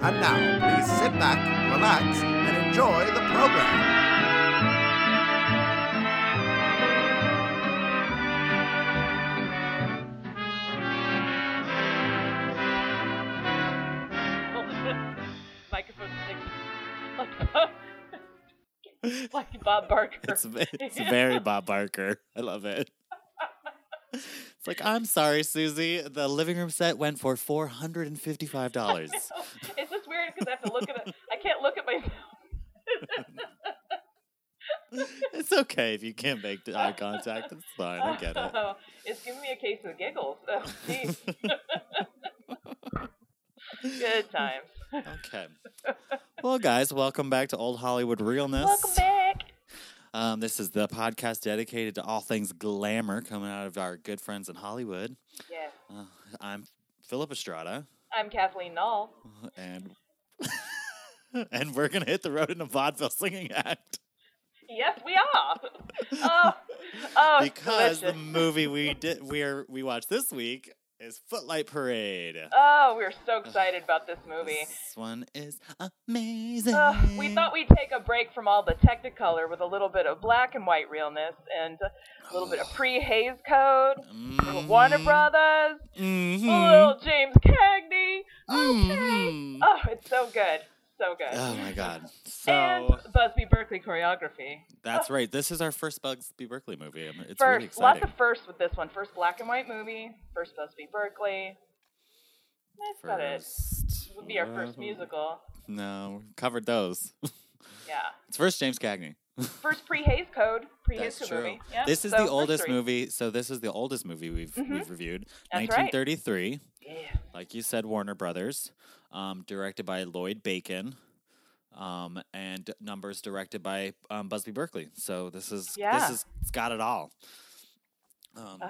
And now, please sit back, relax, and enjoy the program. like Bob Barker. It's, it's very Bob Barker. I love it. It's like, I'm sorry, Susie. The living room set went for $455. weird because I have to look at it. I can't look at myself. it's okay if you can't make eye contact. It's fine. I get it. Oh, it's giving me a case of giggles. Oh. Good times. Okay. Well, guys, welcome back to Old Hollywood Realness. Welcome back. Um, this is the podcast dedicated to all things glamour coming out of our good friends in Hollywood. Yes. Uh, I'm Philip Estrada, I'm Kathleen Null. and and we're gonna hit the road in a vaudeville singing act. Yes, we are. Oh, oh, because the movie we did we are we watched this week is Footlight Parade. Oh, we're so excited about this movie. This one is amazing. Uh, we thought we'd take a break from all the Technicolor with a little bit of black and white realness and a little bit of pre Hays Code, little Warner. Brothers, Mhm. a little James Cagney. Okay. Mhm. Oh, it's so good, so good. Oh my god. So and Busby Berkeley choreography. that's right. This is our first Busby Berkeley movie. It's First, really lots exciting. of firsts with this one. First black and white movie. First Busby Berkeley. That's about it. First, Would be our first musical. No, covered those. Yeah. it's first James Cagney. First pre-Hays Code. Pre-Hays That's Code true. movie. Yeah. This is so the oldest three. movie. So this is the oldest movie we've Mhm. we've reviewed. That's right. 1933. Yeah. like you said, Warner Brothers, um, directed by Lloyd Bacon, um, and numbers directed by um, Busby Berkeley. So this is Yeah. this is it's got it all. Um,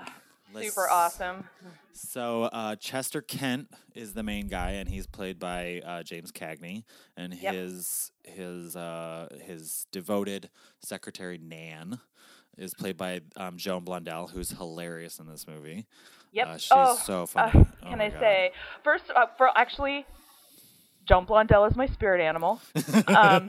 Super awesome. So uh, Chester Kent is the main guy, and he's played by uh, James Cagney, and Yep. his his uh, his devoted secretary Nan is played by um, Joan Blondell, who's hilarious in this movie. Yep. Uh, she's oh, so uh, funny. Oh can I God. say first? Uh, for actually, Joan Blondell is my spirit animal. Um,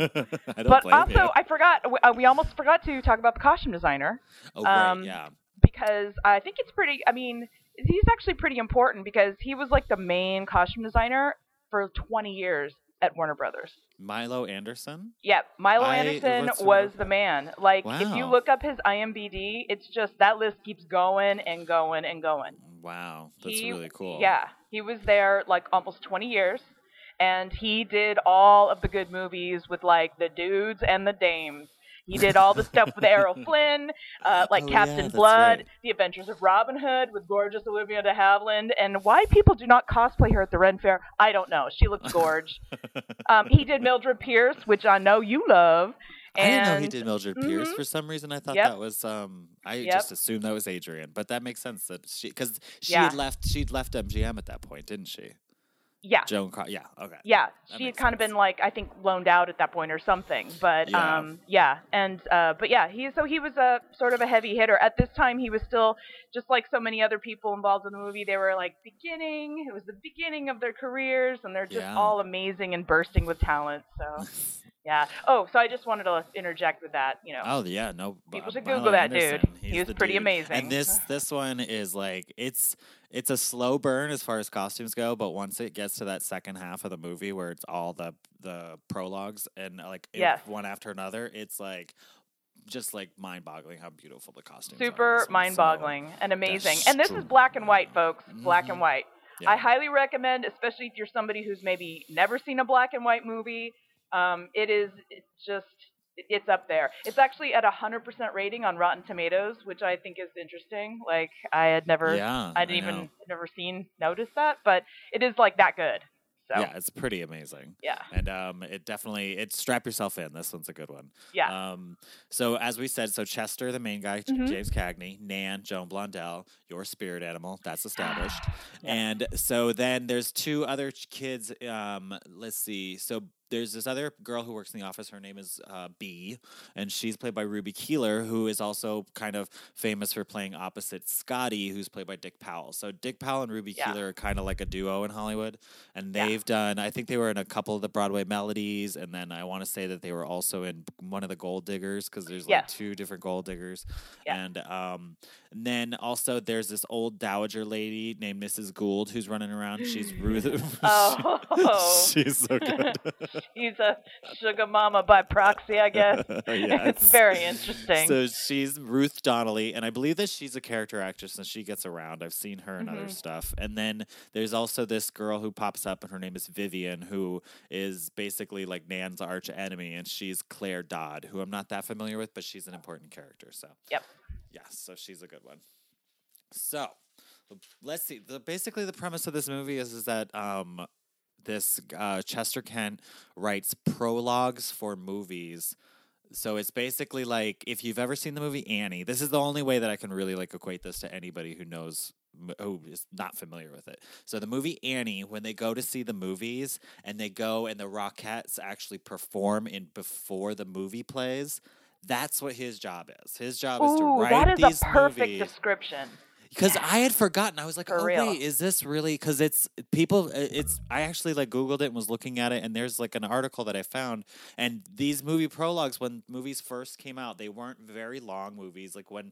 but also, you. I forgot. Uh, we almost forgot to talk about the costume designer Oh, right, um, yeah. because I think it's pretty. I mean, he's actually pretty important because he was like the main costume designer for 20 years at Warner Brothers. Milo Anderson. Yep, Milo I Anderson was- the man. Like, if you look up his IMDb, it's just that list keeps going and going and going. Wow, that's He- really cool. Yeah, he was there like almost 20 years, and he did all of the good movies with like the dudes and the dames. He did all the stuff with Errol Flynn, uh, like Oh, Captain that's Blood, right. The Adventures of Robin Hood with gorgeous Olivia de Havilland, and why people do not cosplay her at the Ren Fair, I don't know. She looks gorge. um, he did Mildred Pierce, which I know you love. I didn't know he did Mildred Pierce. Mhm. For some reason, I thought Yep. that was. Um, I Yep. just assumed that was Adrian, but that makes sense that she because she Yeah. had left. She'd left MGM at that point, didn't she? Yeah, Joan. Car- yeah. Okay. Yeah, That she had kind of been like I think loaned out at that point or something. But Yeah. um yeah, and uh but yeah, he so he was a sort of a heavy hitter. At this time he was still just like so many other people involved in the movie, they were like beginning. It was the beginning of their careers and they're just Yeah. all amazing and bursting with talent. So yeah. Oh, so I just wanted to interject with that, you know. Oh yeah, no. People should Google that dude. He he's was pretty dude. amazing. And this this one is like it's it's a slow burn as far as costumes go, but once it gets to that second half of the movie where it's all the the prologues and like one after another, it's like just like mind boggling how beautiful the costumes are. Super mind boggling and amazing. And this is black and white, folks. Black Mhm. and white. Yeah. I highly recommend, especially if you're somebody who's maybe never seen a black and white movie. Um, it is it's just it's up there. It's actually at a hundred percent rating on Rotten Tomatoes, which I think is interesting. Like I had never, yeah, I didn't know. even never seen noticed that, but it is like that good. So Yeah, it's pretty amazing. yeah, And um, it definitely it strap yourself in. This one's a good one. yeah. Um, so as we said, so Chester, the main guy, Mhm. James Cagney, Nan, Joan Blondell, your spirit animal, that's established. Yeah. And so then there's two other kids. Um, let's see. So there's this other girl who works in the office. Her name is uh, Bea, and she's played by Ruby Keeler, who is also kind of famous for playing opposite Scotty, who's played by Dick Powell. So Dick Powell and Ruby Yeah. Keeler are kind of like a duo in Hollywood, and they've done. I think they were in a couple of the Broadway melodies, and then I want to say that they were also in one of the Gold Diggers because there's like Yes. two different Gold Diggers, Yeah. and um, and then also there's this old dowager lady named Mrs. Gould who's running around. She's Ruth. Oh. she's so good. He's a sugar mama by proxy, I guess. yeah, it's very interesting. So she's Ruth Donnelly, and I believe that she's a character actress and she gets around. I've seen her in other Mhm. stuff. And then there's also this girl who pops up, and her name is Vivian, who is basically like Nan's arch enemy, and she's Claire Dodd, who I'm not that familiar with, but she's an important character. So Yep. Yeah, so she's a good one. So let's see. The basically the premise of this movie is is that um this uh, Chester Kent writes prologues for movies. So it's basically like if you've ever seen the movie Annie. This is the only way that I can really like equate this to anybody who knows who is not familiar with it. So the movie Annie, when they go to see the movies and they go and the Rockettes actually perform in before the movie plays. That's what his job is. His job is to Ooh, write that is these a perfect movies description. Because I had forgotten. I was like, For "Oh real. wait, is this really?" Because it's people. It's I actually like Googled it and was looking at it, and there's like an article that I found. And these movie prologues, when movies first came out, they weren't very long movies. Like when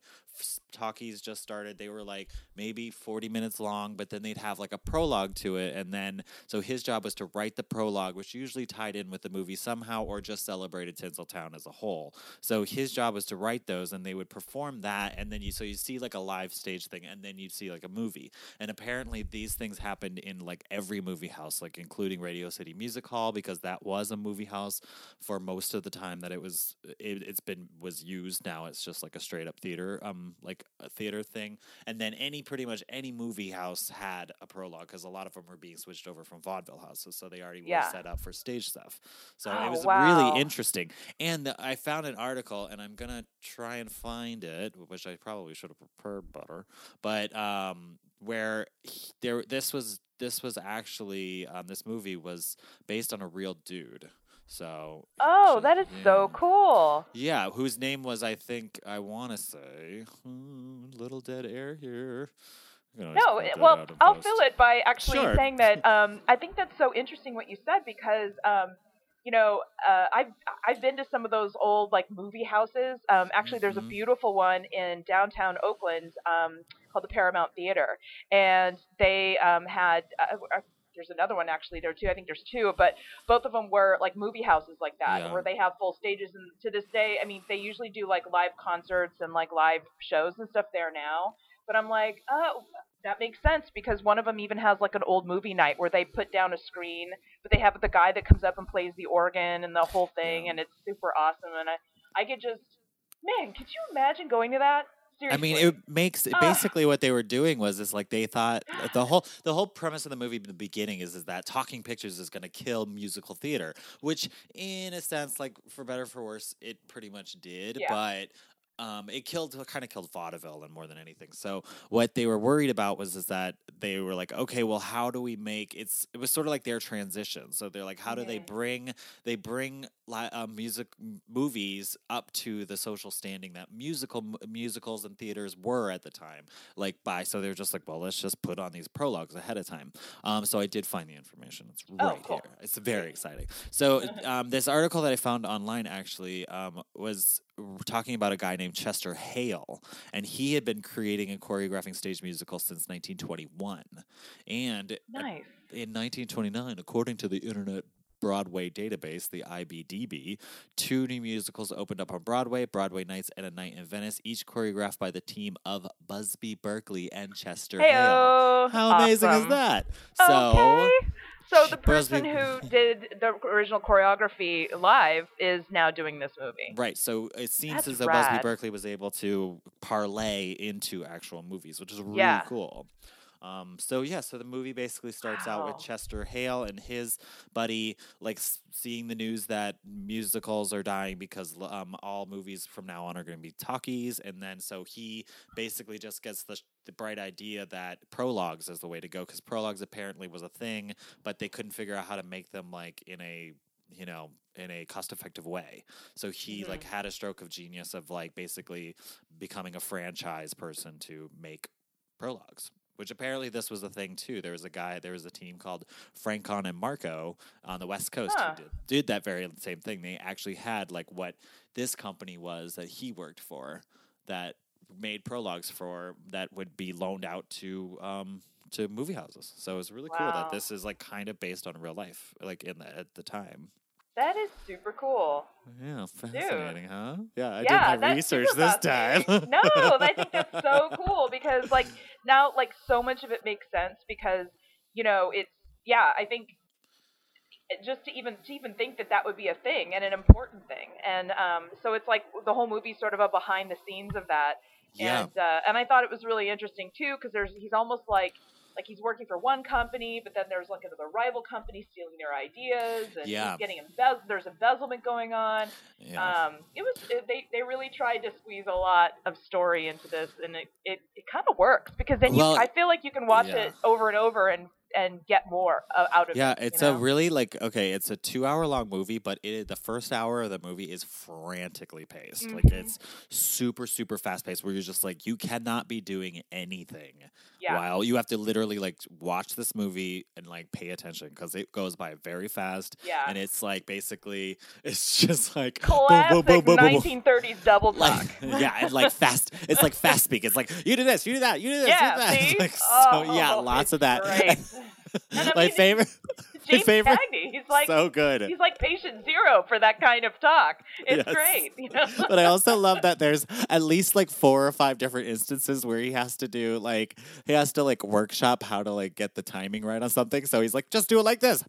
talkies just started, they were like maybe 40 minutes long, but then they'd have like a prologue to it, and then so his job was to write the prologue, which usually tied in with the movie somehow, or just celebrated Tinseltown as a whole. So his job was to write those, and they would perform that, and then you so you see like a live stage thing, and then you'd see like a movie. And apparently these things happened in like every movie house, like including Radio City Music Hall, because that was a movie house for most of the time that it was it, it's been was used. Now it's just like a straight up theater, um, like a theater thing. And then any pretty much any movie house had a prologue because a lot of them were being switched over from vaudeville houses, so they already Yeah. were set up for stage stuff. So Oh, it was wow. really interesting. And the, I found an article, and I'm gonna try and find it, which I probably should have prepared better. But um, where he- there, this was this was actually um, this movie was based on a real dude. So Oh, so- that is so cool. Yeah, whose name was I think I want to say hmm, little dead air here. You can always No, cut it- that well, I'll post. fill it by actually Sure. saying that um, I think that's so interesting what you said because um, you know uh, I've I've been to some of those old like movie houses. Um, actually, there's a Mhm. beautiful one in downtown Oakland um, called the Paramount Theater, and they um, had. Uh, uh, there's another one actually there too. I think there's two, but both of them were like movie houses like that, Yeah. where they have full stages. And to this day, I mean, they usually do like live concerts and like live shows and stuff there now. But I'm like, oh, that makes sense because one of them even has like an old movie night where they put down a screen, but they have the guy that comes up and plays the organ and the whole thing, Yeah. and it's super awesome. And I, I could just, man, could you imagine going to that? I mean, it makes basically what they were doing was is like they thought uh, the whole the whole premise of the movie in the beginning is is that talking pictures is going to kill musical theater, which in a sense, like for better or for worse, it pretty much did. Yeah. But um, it killed kind of killed vaudeville and more than anything. So what they were worried about was is that they were like, okay, well, how do we make it's it was sort of like their transition. So they're like, how do they bring they bring li- uh, music movies up to the social standing that musical m- musicals and theaters were at the time like by so they're just like well let's just put on these prologues ahead of time um, so i did find the information it's Oh, right cool. here it's very exciting so um, this article that i found online actually um, was talking about a guy named chester hale and he had been creating and choreographing stage musicals since 1921 and nice. in 1929, according to the Internet Broadway database, the IBDB, two new musicals opened up on Broadway Broadway Nights and A Night in Venice, each choreographed by the team of Busby Berkeley and Chester Hale. Heyo. How amazing is that? Okay. So the person who did the original choreography live is now doing this movie. right, so it seems That's as though Busby. Berkeley was able to parlay into actual movies, which is really Yeah. cool. Um, so yeah, so the movie basically starts out with Chester Hale and his buddy like s- seeing the news that musicals are dying because um, all movies from now on are going to be talkies, and then so he basically just gets the, sh- the bright idea that prologues is the way to go because prologues apparently was a thing, but they couldn't figure out how to make them like in a you know in a cost effective way. So he Mhm. like had a stroke of genius of like basically becoming a franchise person to make prologues which apparently this was a thing too. There was a guy there was a team called Fanchon and marco on the west coast Huh. who did, did that very same thing. They actually had like what this company was that he worked for that made prologues for that would be loaned out to um to movie houses. So it was really cool that this is like kind of based on real life like in the, at the time That is super cool. yeah fascinating huh? Yeah i yeah, did my research this time. No, I think that's so cool because like now like so much of it makes sense because you know it's yeah I think just to even to even think that that would be a thing and an important thing. And um so it's like the whole movie's sort of a behind the scenes of that. Yeah. And uh, and I thought it was really interesting too because there's he's almost like like he's working for one company, but then there's like another rival company stealing their ideas, and Yeah. he's getting. There's embezzlement going on. yeah Um, it was it, they they really tried to squeeze a lot of story into this, and it it, it kind of works because then you I feel like you can watch yeah. it over and over and and get more uh, out of Yeah, it. Yeah, it's know? a really like okay, it's a two hour long movie, but it the first hour of the movie is frantically paced. Like Mhm. it's super super fast paced, where you're just like you cannot be doing anything yeah. while you have to literally like watch this movie and like pay attention because it goes by very fast, Yeah. and it's like basically it's just like Classic boom, boom, boom, boom, boom. 1930s double talk. Like, yeah, and like fast. It's like fast speak. It's like you do this, you do that, you do this, yeah, you do that. Like, so oh, yeah, lots of that. My favorite, James favorite- Cagney, he's like so good. he's like patient zero for that kind of talk. It's Yes. great. You know? but I also love that there's at least like four or five different instances where he has to do like he has to like workshop how to like get the timing right on something. So he's like, just do it like this,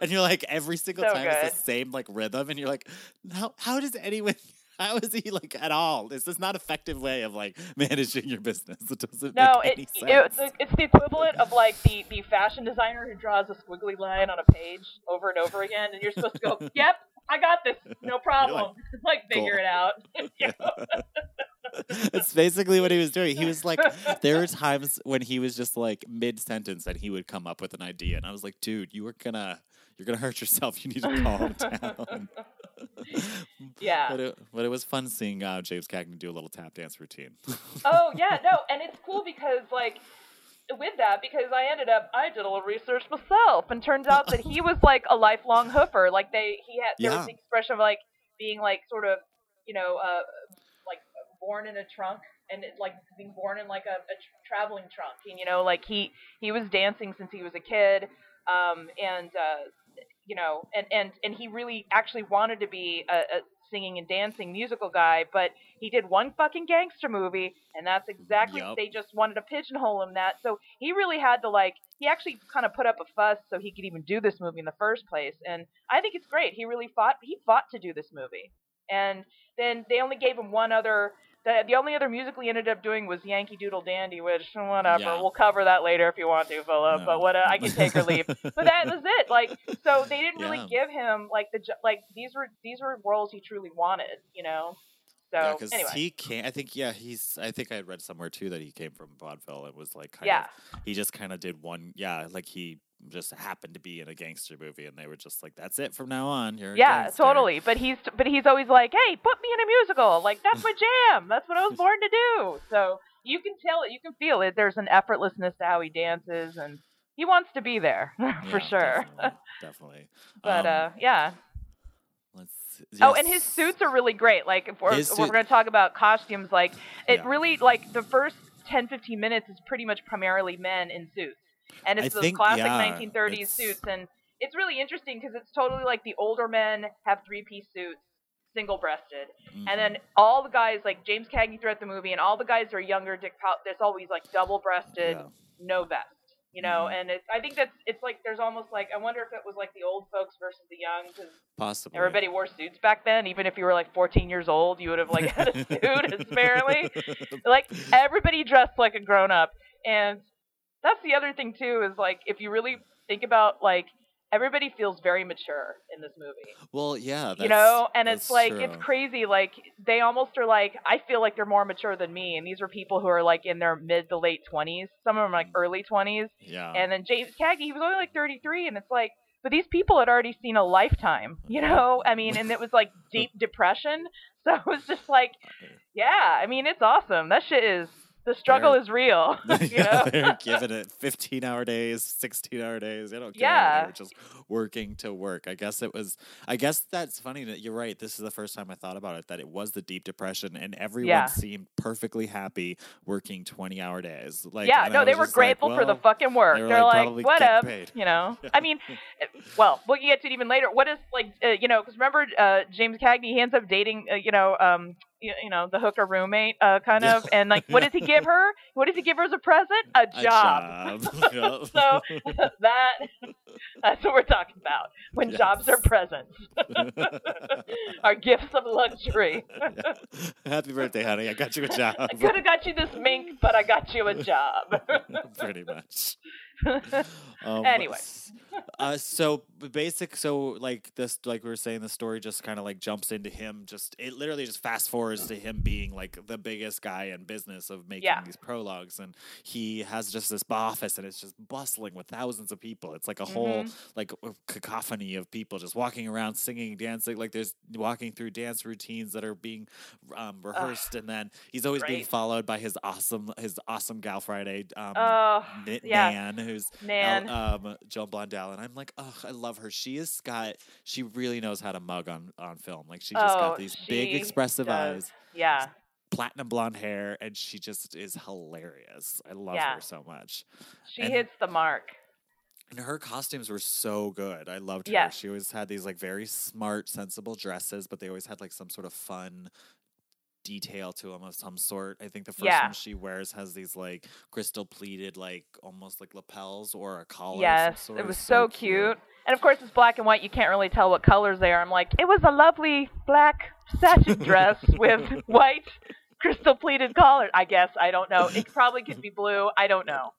and you're like every single so time it's the same like rhythm, and you're like, how how does anyone? How is he like at all? This is not effective way of like managing your business. It doesn't No, make it, any it, sense. it's the equivalent of like the, the fashion designer who draws a squiggly line on a page over and over again, and you're supposed to go, "Yep, I got this, no problem." like, figure "Cool." it out. You? It's basically what he was doing. He was like, there were times when he was just like mid sentence and he would come up with an idea, and I was like, dude, you were gonna, you're gonna hurt yourself. You need to calm down. yeah. But it, but it was fun seeing uh, James Cagney do a little tap dance routine. Oh yeah, no, and it's cool because like with that because I ended up I did a little research myself and turns out that he was like a lifelong hoofer. Like they he had there Yeah. was the expression of like being like sort of you know uh like born in a trunk and it, like being born in like a, a tr- traveling trunk and you know like he he was dancing since he was a kid um and uh you know and and and he really actually wanted to be a, a singing and dancing musical guy but he did one fucking gangster movie, and that's exactly Yup. they just wanted to pigeonhole him that. So he really had to like he actually kind of put up a fuss so he could even do this movie in the first place. And I think it's great. He really fought. He fought to do this movie, and then they only gave him one other. The, the only other musical he ended up doing was Yankee Doodle Dandy, which whatever. Yeah. We'll cover that later if you want to, Philip. No. But what uh, I can take or leave. but that was it. Like so, they didn't really Yeah. give him like the like these were these were roles he truly wanted. You know. So yeah, because anyway. he came. I think yeah, he's. I think I had read somewhere too that he came from vaudeville. It was like kind yeah. of. He just kind of did one. Yeah, like he just happened to be in a gangster movie, and they were just like, "That's it from now on." You're Yeah, totally. But he's but he's always like, "Hey, put me in a musical. Like that's my jam. That's what I was born to do." So you can tell it. You can feel it. There's an effortlessness to how he dances, and he wants to be there for Yeah, sure. Definitely. definitely. but Um, uh, yeah. let's. Oh, and his suits are really great. Like if we're, if we're going to talk about costumes, like it Yeah. really like the first 10, 15 minutes is pretty much primarily men in suits, and I it's those think, classic yeah, 1930s it's- suits, and it's really interesting because it's totally like the older men have three piece suits, single breasted, Mhm. and then all the guys like James Cagney throughout the movie, and all the guys are younger. Dick Powell, there's always like double breasted, Yeah. no vest. You know, Mhm. and it's I think that's it's like there's almost like I wonder if it was like the old folks versus the young because Possibly. everybody wore suits back then. Even if you were like 14 years old, you would have like had a suit apparently. Like everybody dressed like a grown up, and that's the other thing too is like if you really think about like everybody feels very mature in this movie. Well, yeah. you know? and it's like it's crazy like they almost are like i feel like they're more mature than me and these are people who are like in their mid to late 20s some of them like early 20s Yeah. and then james cagney he was only like 33 and it's like but these people had already seen a lifetime you know? I mean and it was like deep depression. So it was just like yeah i mean it's awesome. That shit is the struggle They're- is real you yeah, know they're giving it 15 hour days, 16 hour days. They don't care. Yeah. They were just working to work. I guess it was, I guess that's funny that you're right. This is the first time I thought about it, that it was the Deep Depression and everyone Yeah. seemed perfectly happy working 20 hour days. Like, yeah, no, they were just like, grateful for the fucking work. they They're like, like, what up? paid. You know, I mean, uh, well, we'll get to it even later. What is like, uh, you know, because remember, uh, James Cagney, he ends up dating, uh, you know, um, you, you know, the hooker roommate, uh, kind of, and like, what does he give her? What does he give her as a present? A A job. job. So that that's what we're talking about when jobs are presents, are gifts of luxury. Happy birthday, honey. I got you a job. I could have got you this mink, but I got you a job. Pretty much. Um, Anyway. uh, so basic. So like this, like we were saying, the story just kind of like jumps into him. Just it literally just fast forwards to him being like the biggest guy in business of making Yeah. these prologues, and he has just this office, and it's just bustling with thousands of people. It's like a whole Mhm. like cacophony of people just walking around, singing, dancing. Like there's walking through dance routines that are being um, rehearsed, and then he's always being followed by his awesome his awesome gal Friday. Um, Oh, N- yes. Who's Nan. El- um, Joan Blondell, and I'm like, oh, I love her. She is got, she really knows how to mug on on film. Like she just Oh, got these big expressive does. eyes, yeah. platinum blonde hair, and she just is hilarious. I love Yeah. her so much. She And- hits the mark. And her costumes were so good. I loved her. Yes. She always had these like very smart, sensible dresses, but they always had like some sort of fun detail to them of some sort. I think the first Yeah. one she wears has these like crystal pleated, like almost like lapels or a collar. Yes, it was It's so cute. And of course, it's black and white. You can't really tell what colors they are. I'm like, it was a lovely black satin dress with white crystal pleated collar. I guess I don't know. It probably could be blue. I don't know,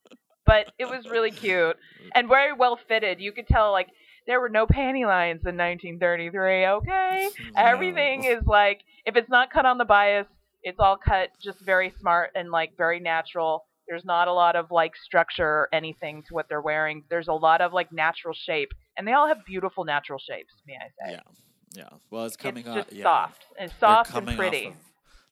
but it was really cute and very well fitted. You could tell like there were no panty lines in 1933. Okay, everything is like if it's not cut on the bias, it's all cut just very smart and like very natural. There's not a lot of like structure or anything to what they're wearing. There's a lot of like natural shape, and they all have beautiful natural shapes. May I say? Yeah, yeah. Well, it's coming it's off. just yeah. soft and soft and pretty. of-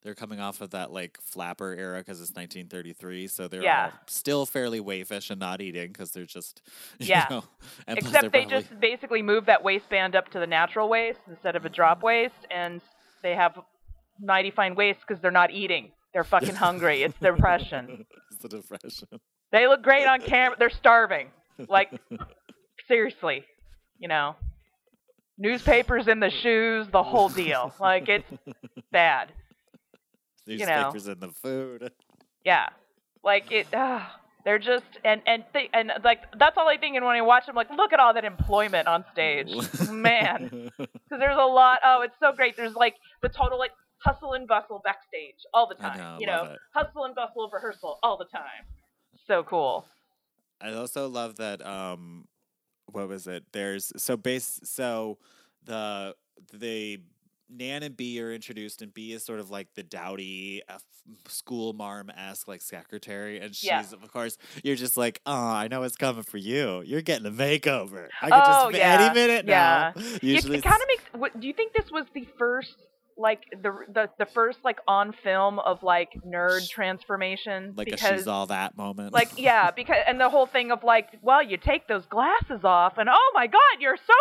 they're coming off of that like flapper era because it's 1933, so they're Yeah. still fairly waifish and not eating because they're just you Yeah. know, Except they probably- just basically move that waistband up to the natural waist instead of a drop mm. waist, and they have mighty fine waists because they're not eating. They're fucking hungry. It's depression. it's the depression. They look great on camera. They're starving. Like seriously, you know. Newspapers in the shoes, the whole deal. Like it's bad. Know. Newspapers in the food. Yeah, like it. Uh, they're just and and th- and like that's all I think. And when I watch them, like look at all that employment on stage, man. Because there's a lot. Oh, it's so great. There's like the total like hustle and bustle backstage all the time. know, you know, it. hustle and bustle of rehearsal all the time. So cool. I also love that. Um, what was it? There's so base. So the they Nan and Bea are introduced, and Bea is sort of like the dowdy uh, school marm esque like secretary, and she's Yeah. of course you're just like, oh, I know it's coming for you. You're getting a makeover. I could Oh, just yeah, any minute yeah. now. It, Usually, it kind of makes. What, do you think this was the first? Like the the the first like on film of like nerd transformation like because a she's all that moment. like yeah because and the whole thing of like well you take those glasses off and oh my god you're so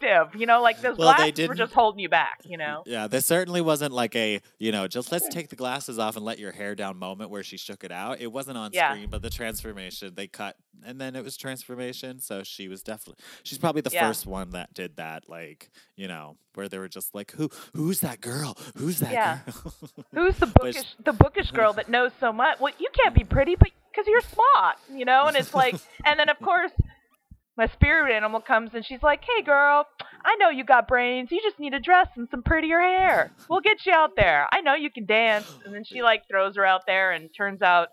attractive you know like those Well, glasses were just holding you back you know Yeah, this certainly wasn't like a, you know, just let's take the glasses off and let your hair down moment where she shook it out. It wasn't on Yeah. screen, but the transformation, they cut and then it was transformation. So she was definitely, she's probably the Yeah. first one that did that, like, you know, where they were just like, who, who's that girl? Who's that Yeah. girl? who's the bookish the bookish girl that knows so much well you can't be pretty but because you're smart, you know. And it's like, and then of course, my spirit animal comes and she's like, "Hey, girl, I know you got brains. You just need a dress and some prettier hair. We'll get you out there. I know you can dance." And then she like throws her out there, and turns out,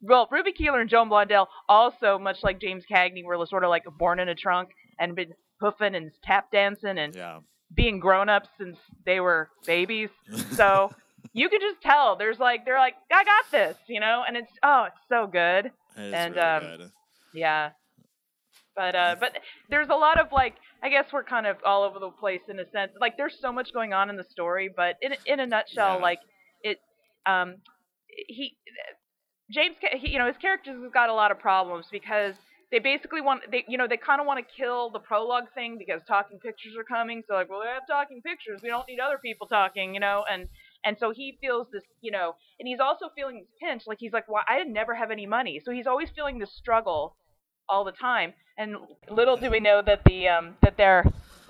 well, Ruby Keeler and Joan Blondell also, much like James Cagney, were sort of like born in a trunk and been hoofing and tap dancing and Yeah. Being grown up since they were babies. So you can just tell there's like they're like, I got this, you know, and it's oh, it's so good. It And, really um, good. Yeah. But uh but there's a lot of like I guess we're kind of all over the place in a sense. Like there's so much going on in the story, but in in a nutshell, Yeah. like it um he James he, you know his characters have got a lot of problems because they basically want they you know they kind of want to kill the prologue thing because talking pictures are coming. So like well they have talking pictures. We don't need other people talking you know? And and so he feels this you know and he's also feeling this pinch. Like he's like well I never have any money. So he's always feeling this struggle all the time. And little do we know that the um that they're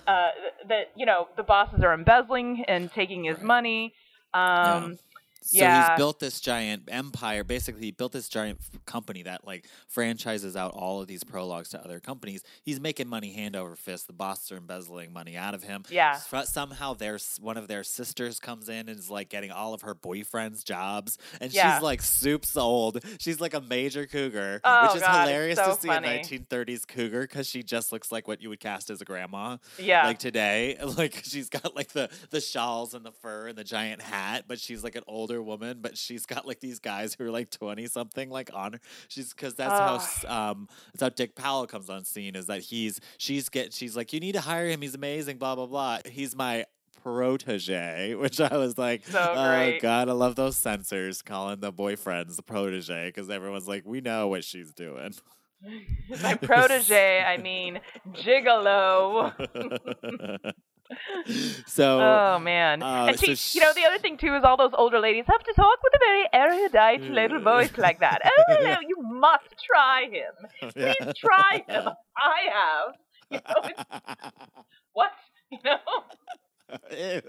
uh that you know the bosses are embezzling and taking his money. Um So yeah. he's built this giant empire. Basically, he built this giant f- company that like franchises out all of these prologues to other companies. He's making money hand over fist. The bosses are embezzling money out of him. Yeah. S- Somehow, there's one of their sisters comes in and is like getting all of her boyfriend's jobs, and Yeah. she's like soups old. She's like a major cougar, Oh, which is God, hilarious so to see funny. a 1930s cougar because she just looks like what you would cast as a grandma yeah like today like she's got like the the shawls and the fur and the giant hat but she's like an older woman but she's got like these guys who are like 20 something like on her. She's because that's how um that's how dick powell comes on scene is that he's she's get she's like you need to hire him. He's amazing blah blah blah. He's my protege which i was like So oh god i love those censors calling the boyfriends the protege because everyone's like we know what she's doing. My protege, I mean gigolo. so Oh man! uh, and she, so you know, the other thing too is all those older ladies have to talk with a very erudite little voice like that. Oh, you must try him. Yeah. Please try him. I have. You know, what? You know, Ew.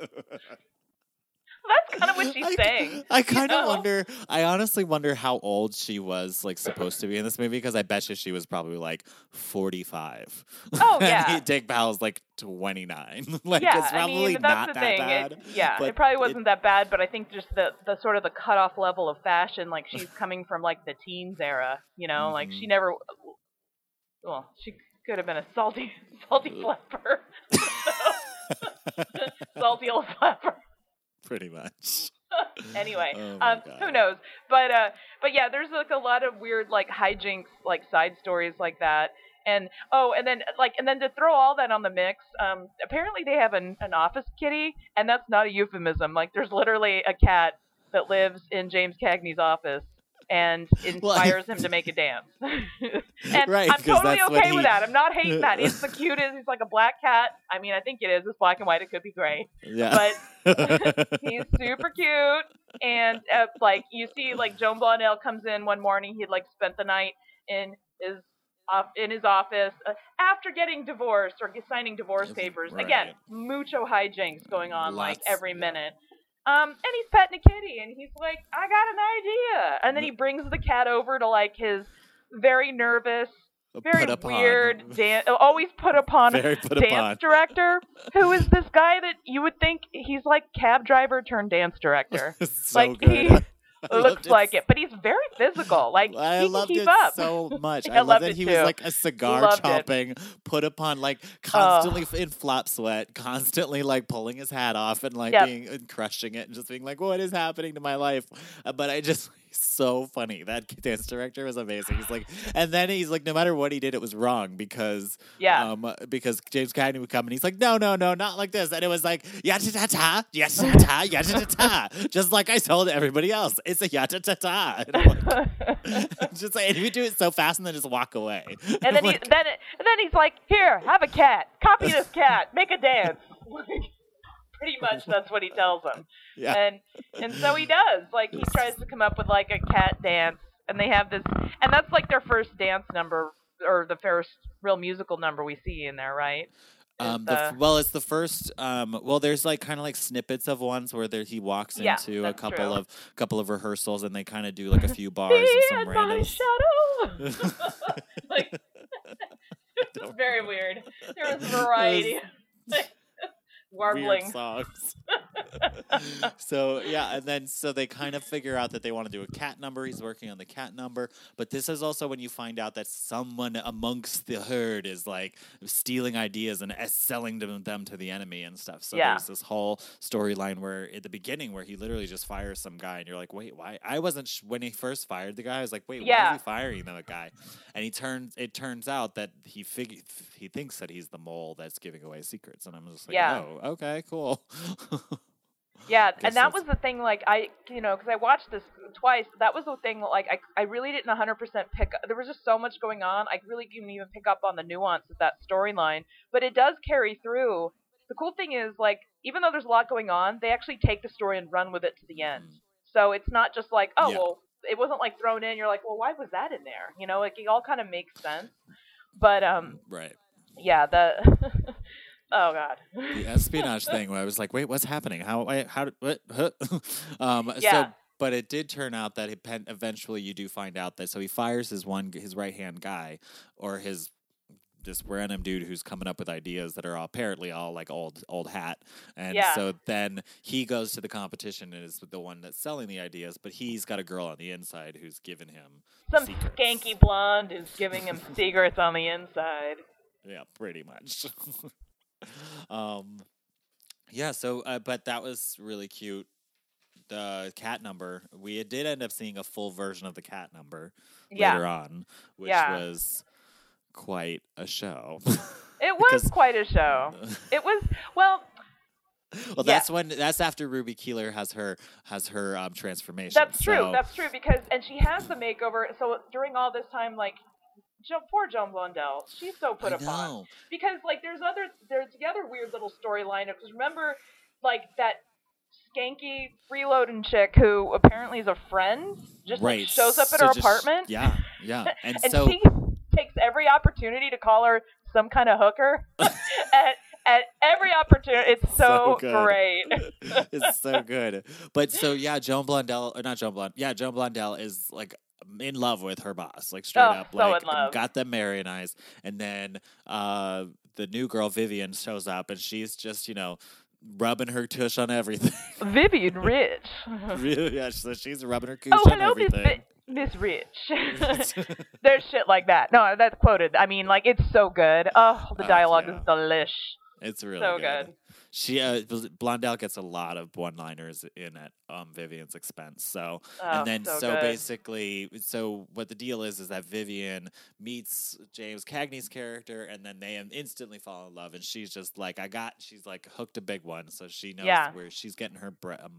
That's kind of what she's I, saying. I kind of know? wonder. I honestly wonder how old she was, like supposed to be in this movie, because I bet you she was probably like forty-five. Oh, And yeah. Dick Powell's like twenty-nine. like yeah, it's probably I mean, that's not the that thing. bad. It, yeah, it probably wasn't that bad, but I think just the the sort of the cutoff level of fashion, like she's coming from like the teens era. You know, like she Mhm. never. Well, she could have been a salty, salty flapper. salty old flapper. Pretty much. anyway, Oh um, who knows? But uh, but yeah, there's like a lot of weird like hijinks, like side stories like that. And oh, and then like and then to throw all that on the mix, um, apparently they have an, an office kitty, and that's not a euphemism. Like there's literally a cat that lives in James Cagney's office and Well, inspires him to make a dance. and Right, I'm totally okay he- with that. I'm not hating that. It's the cutest. He's like a black cat. I mean, I think it is. It's black and white. It could be gray, Yeah. but he's super cute and uh, like you see like joan blondell comes in one morning he'd like spent the night in his off in his office uh, after getting divorced or signing divorce papers again mucho hijinks going on like Lots, every yeah. minute um and he's petting a kitty and he's like i got an idea and then he brings the cat over to like his very nervous very Put weird dan- always put upon Very put dance upon. director who is this guy that you would think he's like cab driver turned dance director so like good. he looks loved like it but he's very physical like I he can keep it up so much. I I, love that he too. was like a cigar Loved it. chopping, put upon like constantly in flop sweat, constantly like pulling his hat off and like Yep. being and crushing it and just being like, "What is happening to my life?" Uh, but I just so funny. That dance director was amazing. He's like, and then he's like, no matter what he did, it was wrong because yeah um because James Cagney would come and he's like, no, no, no, not like this, and it was like yata ta ta, yata ta ta, yata ta ta, just like I told everybody else, it's a yata ta ta. Like, just like, and he would do it so fast and then just walk away. and then he, Like, then and then he's like here have a cat copy this cat make a dance Like, pretty much that's what he tells him yeah, and and so he does like he tries to come up with like a cat dance and they have this and that's like their first dance number or the first real musical number we see in there right Um, the, the- well, it's the first. Um, well, there's like kind of like snippets of ones where there, he walks Yeah, into a couple true. of couple of rehearsals, and they kind of do like a few bars and Me some random. shadow. like, it was very weird. There was a variety. Like, warbling. weird songs. so yeah, and then so they kind of figure out that they want to do a cat number. He's working on the cat number, but this is also when you find out that someone amongst the herd is like stealing ideas and selling them, them to the enemy and stuff. So Yeah. there's this whole storyline where at the beginning where he literally just fires some guy, and you're like, wait, why? I wasn't sh- when he first fired the guy. I was like, wait, why Yeah. is he firing that guy? And he turns. It turns out that he fig- he thinks that he's the mole that's giving away secrets, and I'm just like, Yeah. oh, okay, cool. Yeah, and that was the thing. Like I, you know, because I watched this twice. That was the thing. Like I, I really didn't 100% pick. There was just so much going on. I really didn't even pick up on the nuance of that storyline. But it does carry through. The cool thing is, like, even though there's a lot going on, they actually take the story and run with it to the end. So it's not just like, oh Yeah. well, it wasn't like thrown in. You're like, well, why was that in there? You know, like it all kind of makes sense. But um, right. yeah, the. oh God. The espionage thing where I was like, wait, what's happening? How? I, how? What? Huh? um, So, Yeah. but it did turn out that it, eventually you do find out that so he fires his one his right hand guy or his this random dude who's coming up with ideas that are all, apparently all like old old hat and Yeah. so then he goes to the competition and is the one that's selling the ideas but he's got a girl on the inside who's giving him Some secrets. skanky blonde is giving him secrets on the inside. Yeah, pretty much. um, yeah. So, uh, but that was really cute. The cat number. We did end up seeing a full version of the cat number Yeah. later on, which Yeah. was quite a show. It was Because- quite a show. It was well, well, that's when that's after Ruby Keeler has her has her um, transformation. that's true. so- That's true because and she has the makeover. So during all this time, like, jo- poor Joan Blondell, she's so put I upon. know. Because like, there's other there's the other weird little storyline. Because remember, like that skanky freeloading chick who apparently is a friend, just like, shows up at so her just- apartment. Yeah, yeah, and, and so she takes every opportunity to call her some kind of hooker at at every opportunity. It's so, So great. it's so good. But so yeah, Joan Blondell or not Joan Blond. Yeah, Joan Blondell is like in love with her boss, like straight Oh, up, so like got them marionized. And then uh the new girl Vivian shows up, and she's just you know rubbing her tush on everything. Vivian Rich. Yeah, so she's rubbing her tush oh, on hello, Miss everything. Vi- Miss Rich. There's shit like that. No, that's quoted. I mean, like it's so good. Oh, the Oh, dialogue yeah. is delish. It's really so good. good. She uh, Blondell gets a lot of one-liners in at um, Vivian's expense. So Oh, and then so, so, basically, so what the deal is is that Vivian meets James Cagney's character, and then they instantly fall in love, and she's just like, I got, she's like hooked a big one, so she knows Yeah. where she's getting her bread, um,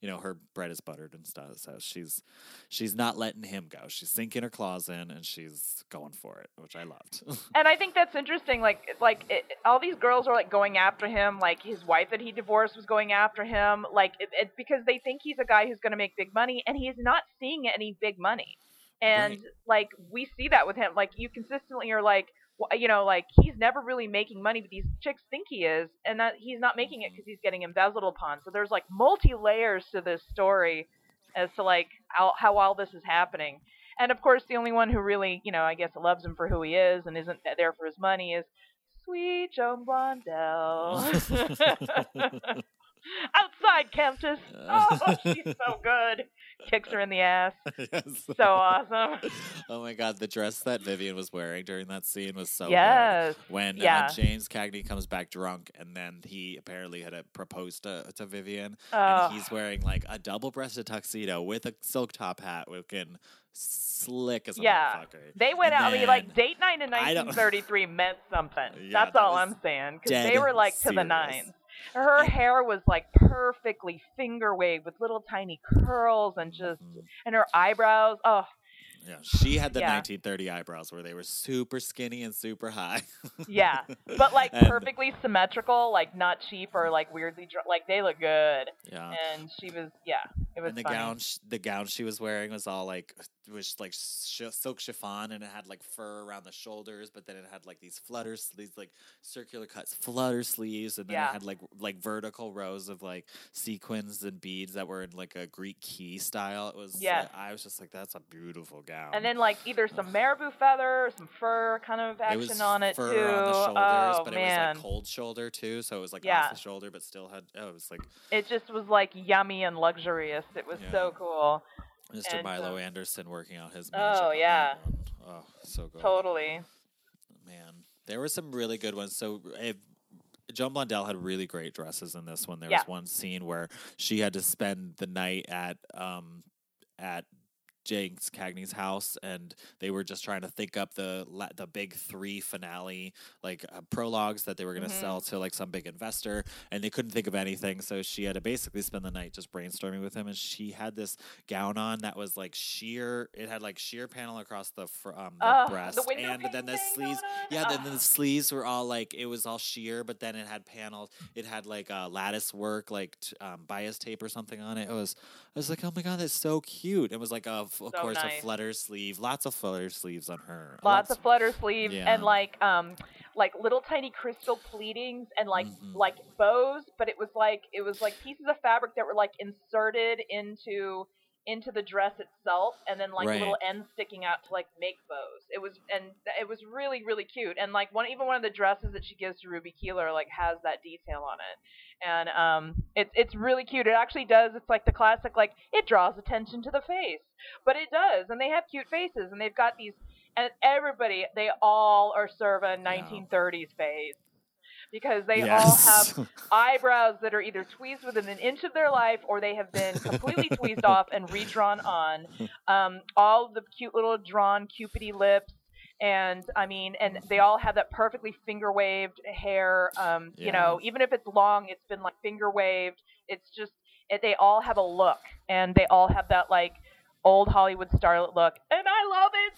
you know, her bread is buttered and stuff. So she's she's not letting him go. She's sinking her claws in, and she's going for it, which I loved. And I think that's interesting. Like, like it, all these girls are like going after him. Like his wife that he divorced was going after him. Like, it, it, because they think he's a guy who's going to make big money, and he's not seeing any big money. And Right. like we see that with him. Like you consistently are like, you know, like he's never really making money, but these chicks think he is, and that he's not making it mm-hmm. because he's getting embezzled upon. So there's like multi layers to this story as to like how, how all this is happening. And of course, the only one who really, you know, I guess loves him for who he is and isn't there for his money is sweet Joan Blondell. Outside, Countess. Uh, oh, she's so good. Kicks her in the ass. Yes. So awesome. oh my god, the dress that Vivian was wearing during that scene was so good. yes. when Yeah. uh, James Cagney comes back drunk, and then he apparently had uh, proposed to, to Vivian, Oh, and he's wearing like a double-breasted tuxedo with a silk top hat, looking slick as a Yeah. motherfucker. they went and out. I mean, like date night in 1933 meant something. Yeah, That's that all was I'm saying. Because they were like to the serious. nines. Her hair was like perfectly finger waved with little tiny curls and just and her eyebrows. Oh, Yeah, she had the Yeah. 1930 eyebrows where they were super skinny and super high. yeah, but like And- perfectly symmetrical, like not cheap or like weirdly dr- like they look good. yeah. And she was yeah, It was and the funny. gown, sh- the gown she was wearing was all like was like sh- silk chiffon, and it had like fur around the shoulders, but then it had like these flutters, these like circular cuts, flutter sleeves, and then Yeah. it had like like vertical rows of like sequins and beads that were in like a Greek key style. It was, yeah, uh, I was just like, that's a beautiful gown. And then like either some marabou feather, some fur kind of it action was on it fur too. on the shoulders, oh but man, it was like cold shoulder too, so it was like Yeah. off the shoulder, but still had. Oh, it was like it just was like yummy and luxurious. It was Yeah. so cool. Mr. And, Milo uh, Anderson working out his Oh, magic. that yeah. Oh, so good. Totally. Man, there were some really good ones. So if Joan Blondell had really great dresses in this one. There Yeah. was one scene where she had to spend the night at um at James Cagney's house, and they were just trying to think up the the big three finale like uh, prologues that they were going to Mhm. sell to like some big investor, and they couldn't think of anything. So she had to basically spend the night just brainstorming with him, and she had this gown on that was like sheer. It had like sheer panel across the fr- um the Oh, breast, the and then the sleeves. Yeah, then the sleeves were all like it was all sheer, but then it had panels. It had like uh, lattice work, like t- um, bias tape or something on it. It was. I was like, oh my god, that's so cute. It was like a, f- of So course, nice. a flutter sleeve, lots of flutter sleeves on her. Lots of flutter sleeves Yeah. and like um like little tiny crystal pleatings and like Mhm. like bows, but it was like it was like pieces of fabric that were like inserted into into the dress itself and then like Right. little ends sticking out to like make bows. It was and it was really really cute. And like one even one of the dresses that she gives to Ruby Keeler like has that detail on it. And um it's it's really cute. It actually does. It's like the classic like it draws attention to the face. But it does. And they have cute faces and they've got these and everybody they all are serving 1930s face because they all have eyebrows that are either tweezed within an inch of their life or they have been completely tweezed off and redrawn on. Um, all the cute little drawn cupidy lips. And I mean, and they all have that perfectly finger waved hair. Um, You know, even if it's long, it's been like finger waved. It's just, it, they all have a look, and they all have that like old Hollywood starlet look, and I love it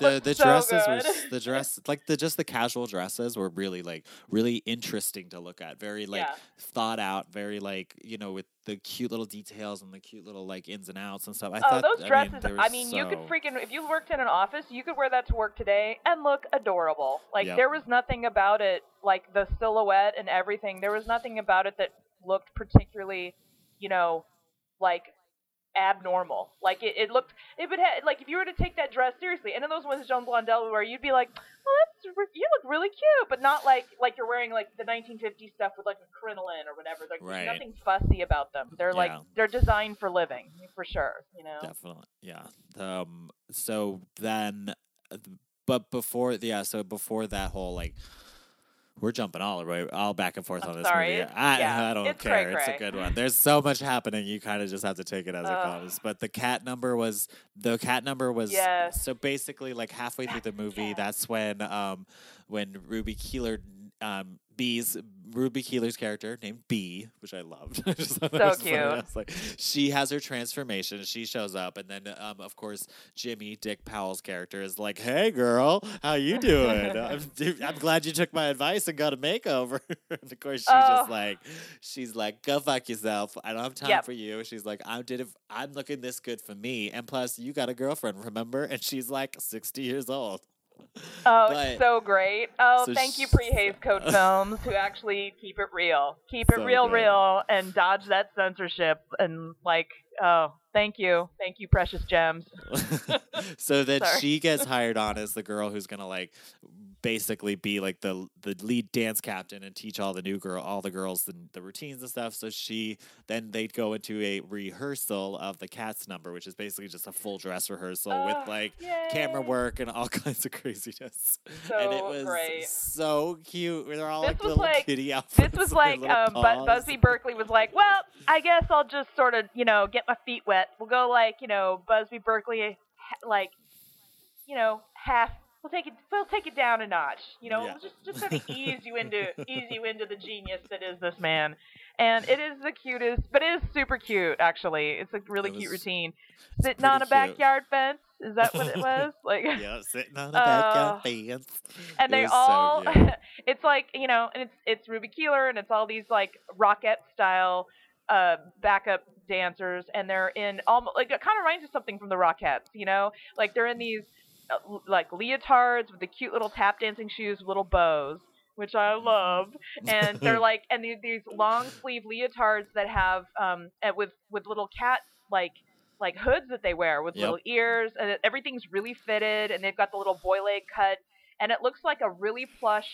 the the so dresses were good. the dress like the just the casual dresses were really like really interesting to look at very like Yeah. thought out very like you know with the cute little details and the cute little like ins and outs and stuff i Oh, thought those I dresses! mean, I mean, you could freaking if you worked in an office, you could wear that to work today and look adorable. Like Yep. there was nothing about it, like the silhouette and everything. There was nothing about it that looked particularly, you know, like abnormal. Like it, it looked. If it had, like if you were to take that dress seriously, and then those ones Joan Blondell wear, you'd be like, oh, that's re- you look really cute, but not like like you're wearing like the 1950s stuff with like a crinoline or whatever. Like Right. there's nothing fussy about them. They're like they're designed for living for sure. You know. Definitely, yeah. Um. So then, uh, but before, yeah. So before that whole like, we're jumping all right, all back and forth I'm on this sorry, movie. I, yeah, I don't it's care. cray-cray. It's a good one. There's so much happening. You kind of just have to take it as it comes. But the cat number was the cat number was Yes. so basically like halfway through the movie. yes. That's when um when Ruby Keeler um Bea's Ruby Keeler's character named Bea, which I loved. I just thought that So was funny. I cute. like, she has her transformation. She shows up, and then um, of course Jimmy Dick Powell's character is like, "Hey, girl, how you doing? I'm, I'm glad you took my advice and got a makeover." and of course, she's Oh. just like, she's like, "Go fuck yourself. I don't have time Yep. for you." She's like, "I did. It, I'm looking this good for me, and plus, you got a girlfriend, remember?" And she's like, 60 years old. Oh, But- so great. Oh, so thank you, Pre Hays Code Films, who actually keep it real. Keep it So real, good. real, and dodge that censorship. And, like, oh, thank you. Thank you, precious gems. so that Sorry. she gets hired on as the girl who's gonna like basically be like the the lead dance captain and teach all the new girl all the girls the, the routines and stuff so she then they'd go into a rehearsal of the cats number which is basically just a full dress rehearsal Oh, with like camera work and all kinds of craziness and it was great. so cute they're all This like little like- kitty outfits This was like um, Bu- paws. Busby Berkeley was like, well, I guess I'll just sort of, you know, get my feet wet. We'll go like, you know, Busby Berkeley, like, you know, half. We'll take it. We'll take it down a notch. You know, Yeah. just just sort of ease you into ease you into the genius that is this man. And it is the cutest, but it is super cute. Actually, it's a really It cute routine. Sitting on a cute. backyard fence. Is that what it was? Like, yeah sitting on a backyard Uh, fence and It they was so all it's like you know and it's it's ruby keeler and it's all these like rocket style uh backup dancers, and they're in almost like it kind of reminds me of something from the Rockettes, you know, like they're in these like leotards with the cute little tap dancing shoes little bows, which I love, and they're like and these, these long sleeve leotards that have um with with little cat like like hoods that they wear with Yep. little ears, and everything's really fitted, and they've got the little boy leg cut, and it looks like a really plush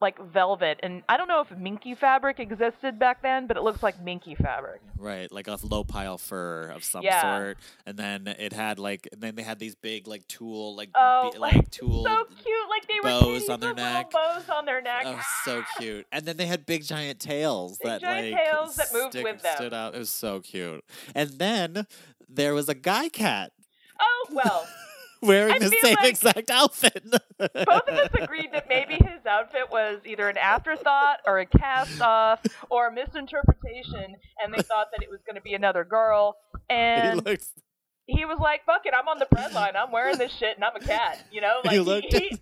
like velvet and i don't know if minky fabric existed back then but it looks like minky fabric Right, like a low pile fur of some Yeah. sort, and then it had like, and then they had these big like tulle, like Oh, be- like, tulle. so cute like they were bows kitties on their neck. bows on their neck Oh, so cute! And then they had big giant tails Big that giant like tails that moved stick- with them. stood out. It was so cute. And then there was a guy cat oh well wearing I the same like exact outfit. both of us agreed that maybe his outfit was either an afterthought or a cast off or a misinterpretation and they thought that it was going to be another girl he and looks. he was like fuck it i'm on the bread line i'm wearing this shit and i'm a cat you know like He looked he,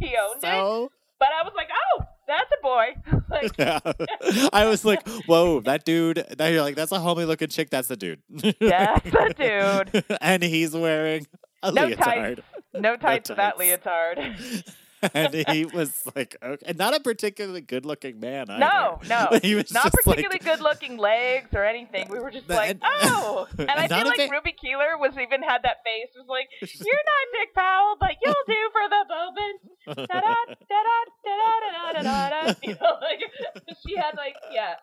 he owned it but i was like oh that's a boy like yeah, I was like, "Whoa, that dude!" Now you're like, "That's a homely looking chick." That's the dude. That's a dude. and he's wearing a No leotard. tights. No tights for that leotard. and he was like, okay, and not a particularly good-looking man. Either. No, no. he was Not particularly like, good looking legs or anything. We were just like, and- oh. And I feel like it- Ruby Keeler was even had that face. Was like, you're not Dick Powell, but you'll do for the moment. Da da da da da da da da da. You know, like she had like, yeah.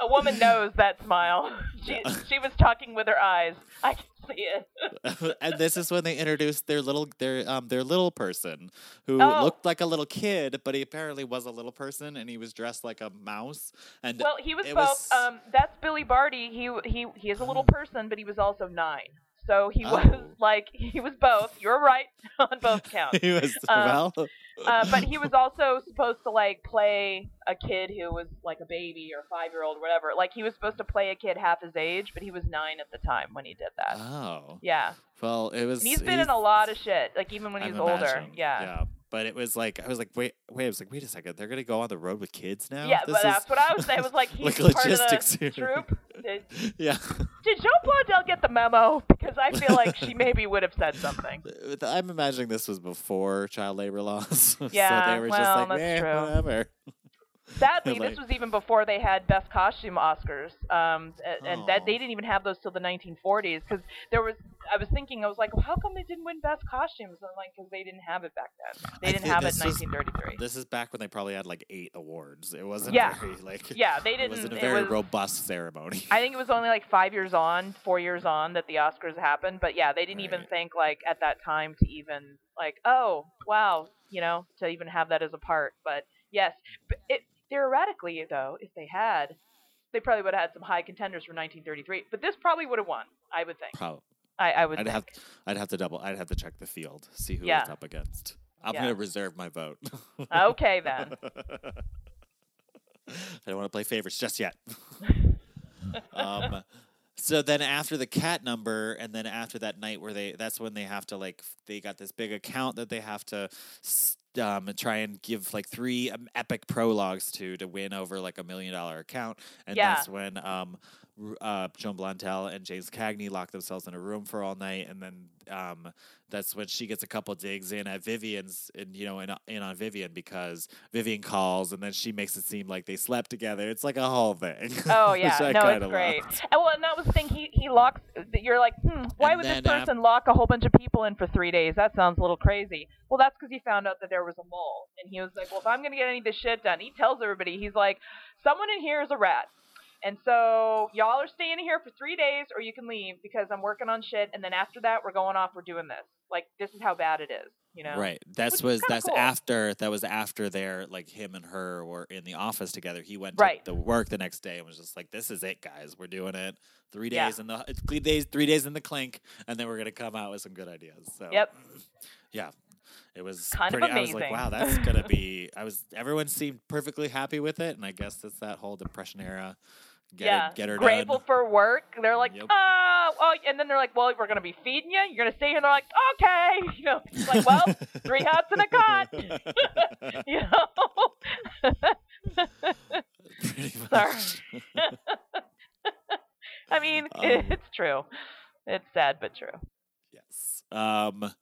A woman knows that smile. She she was talking with her eyes. I can see it. and this is when they introduced their little their um their little person who Oh. looked like a little kid, but he apparently was a little person, and he was dressed like a mouse. And Well, he was both. was-. Um, that's Billy Barty. He he he is a little person, but he was also nine. So he was Oh. like he was both. You're right on both counts. he was Uh, well. Uh, but he was also supposed to like play a kid who was like a baby or five year old or whatever. Like he was supposed to play a kid half his age, but he was nine at the time when he did that. Oh, yeah, well, it was. and he's been in a lot of shit. Like even when I'm he's older. Yeah. yeah. But it was like I was like, wait, wait. I was like, wait a second. They're gonna go on the road with kids now. Yeah, This but is- that's what I was saying. It was like he's like part of logistics the troop. Did, Yeah. did Joan Blondell get the memo? Because I feel like she maybe would have said something. I'm imagining this was before child labor laws. Yeah, so they were just well, like, that's "Eh, true. whatever. Sadly, Like- this was even before they had best costume Oscars, um, and that Oh. they didn't even have those till the 1940s. Because there was, I was thinking, I was like, well, how come they didn't win best costumes? And I'm like, because they didn't have it back then. They I didn't have it in this was- 1933. This is back when they probably had like eight awards. It wasn't Yeah. very like yeah, they didn't. wasn't a very was- robust ceremony. I think it was only like five years on, four years on that the Oscars happened. But yeah, they didn't even think like at that time to even like, oh wow, you know, to even have that as a part. But yes, it theoretically though, if they had, they probably would have had some high contenders for 1933. But this probably would have won, I would think. Probably. I, I would I'd think. have I'd have to double. I'd have to check the field, see who Yeah. it's up against. I'm Yeah. gonna reserve my vote. Okay then. I don't want to play favorites just yet. um, so then after the cat number, and then after that night where they, that's when they have to like, they got this big account that they have to s- um, and try and give like three um, epic prologues to to win over like a million dollar account, and Yeah. that's when um, uh, Joan Blondell and James Cagney lock themselves in a room for all night, and then um, that's when she gets a couple digs in at Vivian's, and you know, in, in on Vivian because Vivian calls, and then she makes it seem like they slept together. It's like a whole thing. Oh yeah, no, it's great. loved. And well, and that was the thing. He he locks. You're like, hmm, why And would this person lock a whole bunch of people in for three days? That sounds a little crazy. Well, that's because he found out that there was a mole, and he was like, well, if I'm gonna get any of this shit done, he tells everybody, he's like, someone in here is a rat. And so y'all are staying here for three days, or you can leave because I'm working on shit. And then after that, we're going off. We're doing this. Like this is how bad it is. You know? Right. That's Which was that's cool. after that was after their like him and her were in the office together. He went to Right. the work the next day and was just like, "This is it, guys. We're doing it. Three Yeah. days in the three days, three days in the clink, and then we're gonna come out with some good ideas." So Yep. yeah. It was Kind of pretty. I was like, "Wow, that's gonna be." I was. Everyone seemed perfectly happy with it, and I guess it's that whole depression era. Get yeah. it, get her Grateful done. for work. They're like, Yep. ah, oh, and then they're like, well, we're gonna be feeding you. You're gonna stay here. And they're like, okay. You know, it's like, well, three hots and a cot. you know. Sorry. I mean, Um, it's true. It's sad but true. Yes. Um,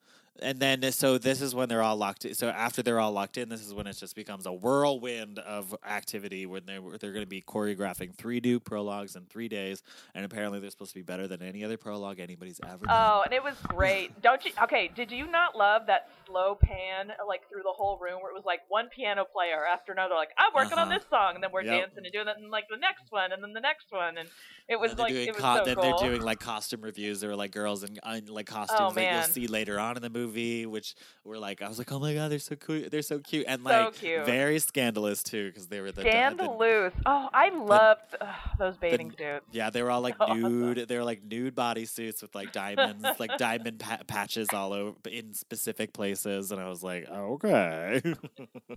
and then so this is when they're all locked. In. So after they're all locked in, this is when it just becomes a whirlwind of activity. When they they're going to be choreographing three new prologues in three days, and apparently they're supposed to be better than any other prologue anybody's ever done. Oh, and it was great. Don't you? Okay, did you not love that slow pan like through the whole room where it was like one piano player after another, like I'm working on Uh-huh. this song, and then we're Yep. dancing and doing that, and like the next one, and then the next one, and it was And like doing it was co- so then cool. they're doing like costume reviews. There were like girls in, in like costumes that you'll Oh, see later on in the movie, which were like I was like, oh my god, they're so cool, they're so cute, and So like cute. very scandalous too because they were the, the- the Scandalous. Oh, I loved ugh, those bathing suits. Yeah, they were all like So awesome. nude. They were like nude bodysuits with like diamonds, like diamond pa- patches all over in specific places, and I was like, okay.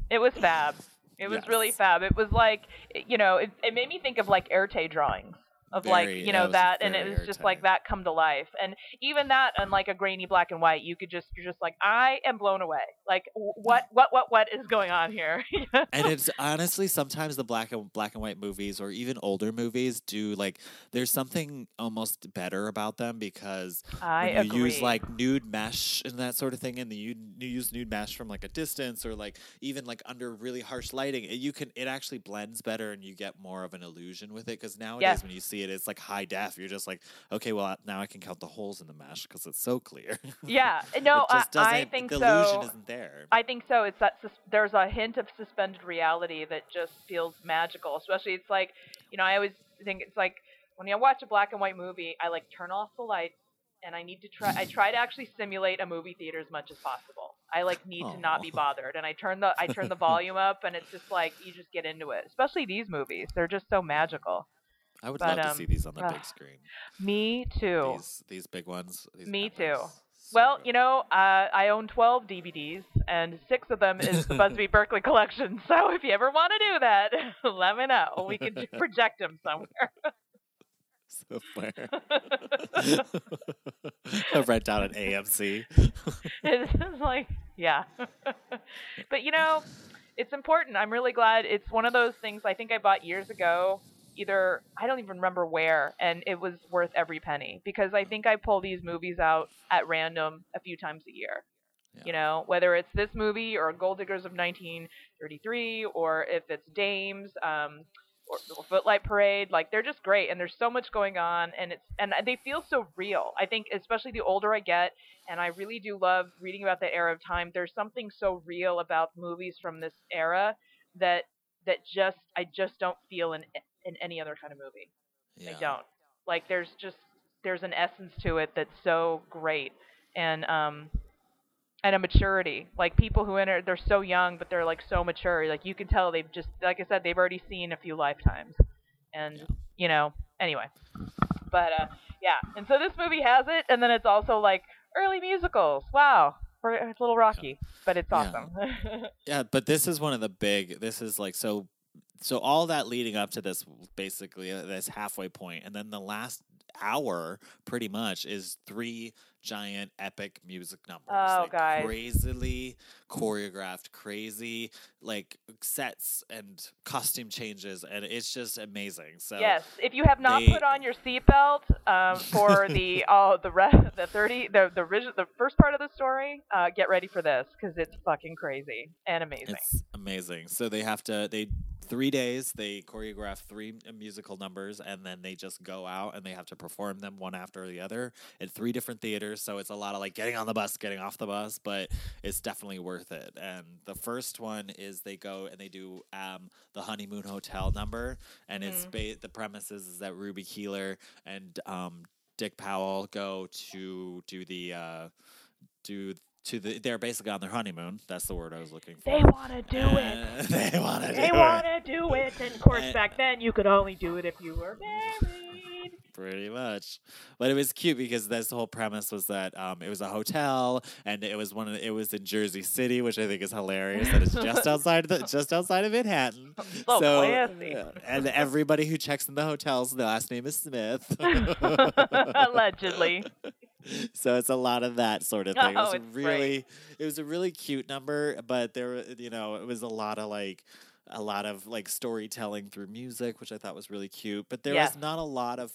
It was fab. It was really fab. It was like, you know, it, it made me think of like Erte drawings of like, you know, was that, and it was just like that come to life. And even that, on like a grainy black and white, you could just, you're just like, I am blown away. Like, mm. what, what, what, what is going on here? and it's honestly sometimes the black and black and white movies or even older movies do like there's something almost better about them because I when you agree. use like nude mesh and that sort of thing and you, you use nude mesh from like a distance or like even like under really harsh lighting it, you can it actually blends better and you get more of an illusion with it because nowadays Yes. when you see it it's like high def you're just like okay well now i can count the holes in the mesh because it's so clear yeah, no, it just I, I think the so. illusion isn't there I think so. It's that sus- there's a hint of suspended reality that just feels magical. Especially, it's like, you know, I always think it's like when I watch a black and white movie, I like turn off the lights and I need to try. I try to actually simulate a movie theater as much as possible. I like need to not be bothered, and I turn the I turn the volume up, and it's just like you just get into it. Especially these movies, they're just so magical. I would but, love to um, see these on the ugh. big screen Me too. these these big ones. These Me too. So Well, good. you know, uh, I own 12 DVDs, and six of them is the Busby Berkeley collection. So if you ever want to do that, let me know. We can project them somewhere. so fair. I rent out an AMC. it's like, yeah. but you know, it's important. I'm really glad. It's one of those things I think I bought years ago. Either I don't even remember where, and it was worth every penny because I think I pull these movies out at random a few times a year. Yeah. You know, whether it's this movie or Gold Diggers of 1933, or if it's Dames, um, or, or Footlight Parade, like they're just great, and there's so much going on, and it's and they feel so real. I think, especially the older I get, and I really do love reading about the era of time. There's something so real about movies from this era that that just I just don't feel in in any other kind of movie. Yeah. I don't. Like there's just there's an essence to it that's so great and um and a maturity. Like people who enter they're so young but they're like so mature. Like you can tell they've just like I said, they've already seen a few lifetimes. And Yeah. you know, anyway. But uh yeah. And so this movie has it and then it's also like early musicals. Wow. It's a little rocky, but it's Yeah. awesome. Yeah, but this is one of the big. This is like so. So all that leading up to this, basically, uh, this halfway point, and then the last hour, pretty much, is three giant epic music numbers. Oh, like guys. crazily choreographed, crazy like sets and costume changes, and it's just amazing. So Yes, if you have not they- put on your seatbelt um, for the oh the rest the thirty the the the first part of the story, uh, get ready for this because it's fucking crazy and amazing. It's amazing. So they have to they three days they choreograph three musical numbers and then they just go out and they have to perform them one after the other at three different theaters. So it's a lot of like getting on the bus, getting off the bus, but it's definitely worth it. And the first one is they go and they do um, the honeymoon hotel number, and it's ba- the premise is, is that Ruby Keeler and um, Dick Powell go to do the uh, do to the they're basically on their honeymoon. That's the word I was looking for. They want to do it. Uh, they want to do it. They want to do it, and of course And- back then you could only do it if you were married. Pretty much, but it was cute because this whole premise was that um, it was a hotel and it was one of the, it was in Jersey City, which I think is hilarious. That it's just outside of the, just outside of Manhattan. So classy. uh, and everybody who checks in the hotels, the last name is Smith. Allegedly. so it's a lot of that sort of thing. it Oh, was a it's great. really, it was a really cute number, but there, you know, it was a lot of like. A lot of like storytelling through music, which I thought was really cute. But there Yes. was not a lot of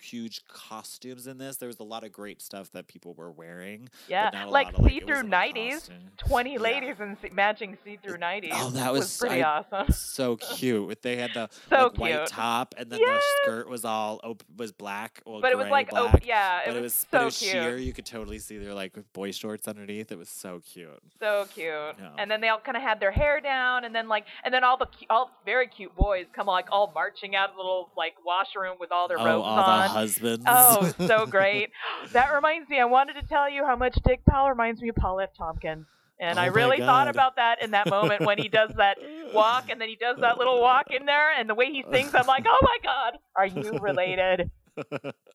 huge costumes in this. There was a lot of great stuff that people were wearing. Yeah, like of, see through nineties. Twenty Yeah. ladies in see- matching see-through oh, nineties. Oh, that was- pretty I- awesome. so cute. They had the So like, white top, and then Yes. the skirt was all op- was black. Well, But it was like, black. oh yeah, but it it was, was, so it was cute. sheer. You could totally see their like boy shorts underneath. It was so cute. So cute. Yeah. And then they all kind of had their hair down, and then like, and then all the all very cute boys come like all marching out of the little like washroom with all their oh, robes all the on. husbands. Oh, so great. That reminds me, I wanted to tell you how much Dick Powell reminds me of Paul F. Tompkins. And Oh I really thought about that in that moment when he does that walk and then he does that little walk in there and the way he sings, I'm like, oh my God, are you related?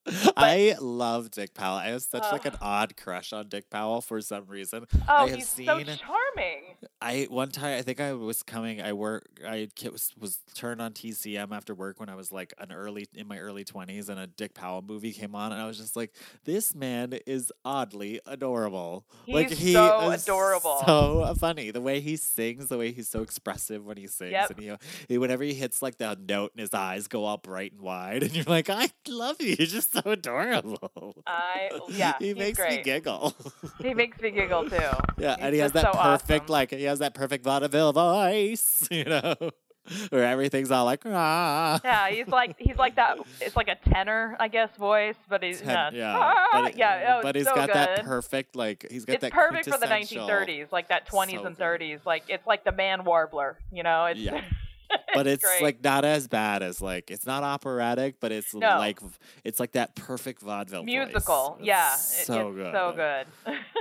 I love Dick Powell. I have such like an odd crush on Dick Powell for some reason. Oh, have he's so charming. I one time I think I was coming. I work. I was was turned on TCM after work when I was like an early in my early twenties, and a Dick Powell movie came on, and I was just like, this man is oddly adorable. like He's he so adorable. so funny. The way he sings, the way he's so expressive when he sings, Yep. and he, he whenever he hits like the note, and his eyes go all bright and wide, and you're like, I love you. You're just so adorable. I yeah, he makes great. me giggle. He makes me giggle too. Yeah, He's and he has that so perfect, awesome. like he has that perfect vaudeville voice, you know, where everything's all like ah. Yeah, he's like he's like that. It's like a tenor, I guess, voice, but he's Ten- not. yeah, Ah, but, it- yeah, oh, but he's so got that perfect, like he's got It's that perfect for the 1930s, like that 20s So and good. 30s. Like it's like the man warbler, you know? It's Yeah. But it's great. like not as bad as like it's not operatic, but it's No. like it's like that perfect vaudeville musical. Yeah, so good. so good.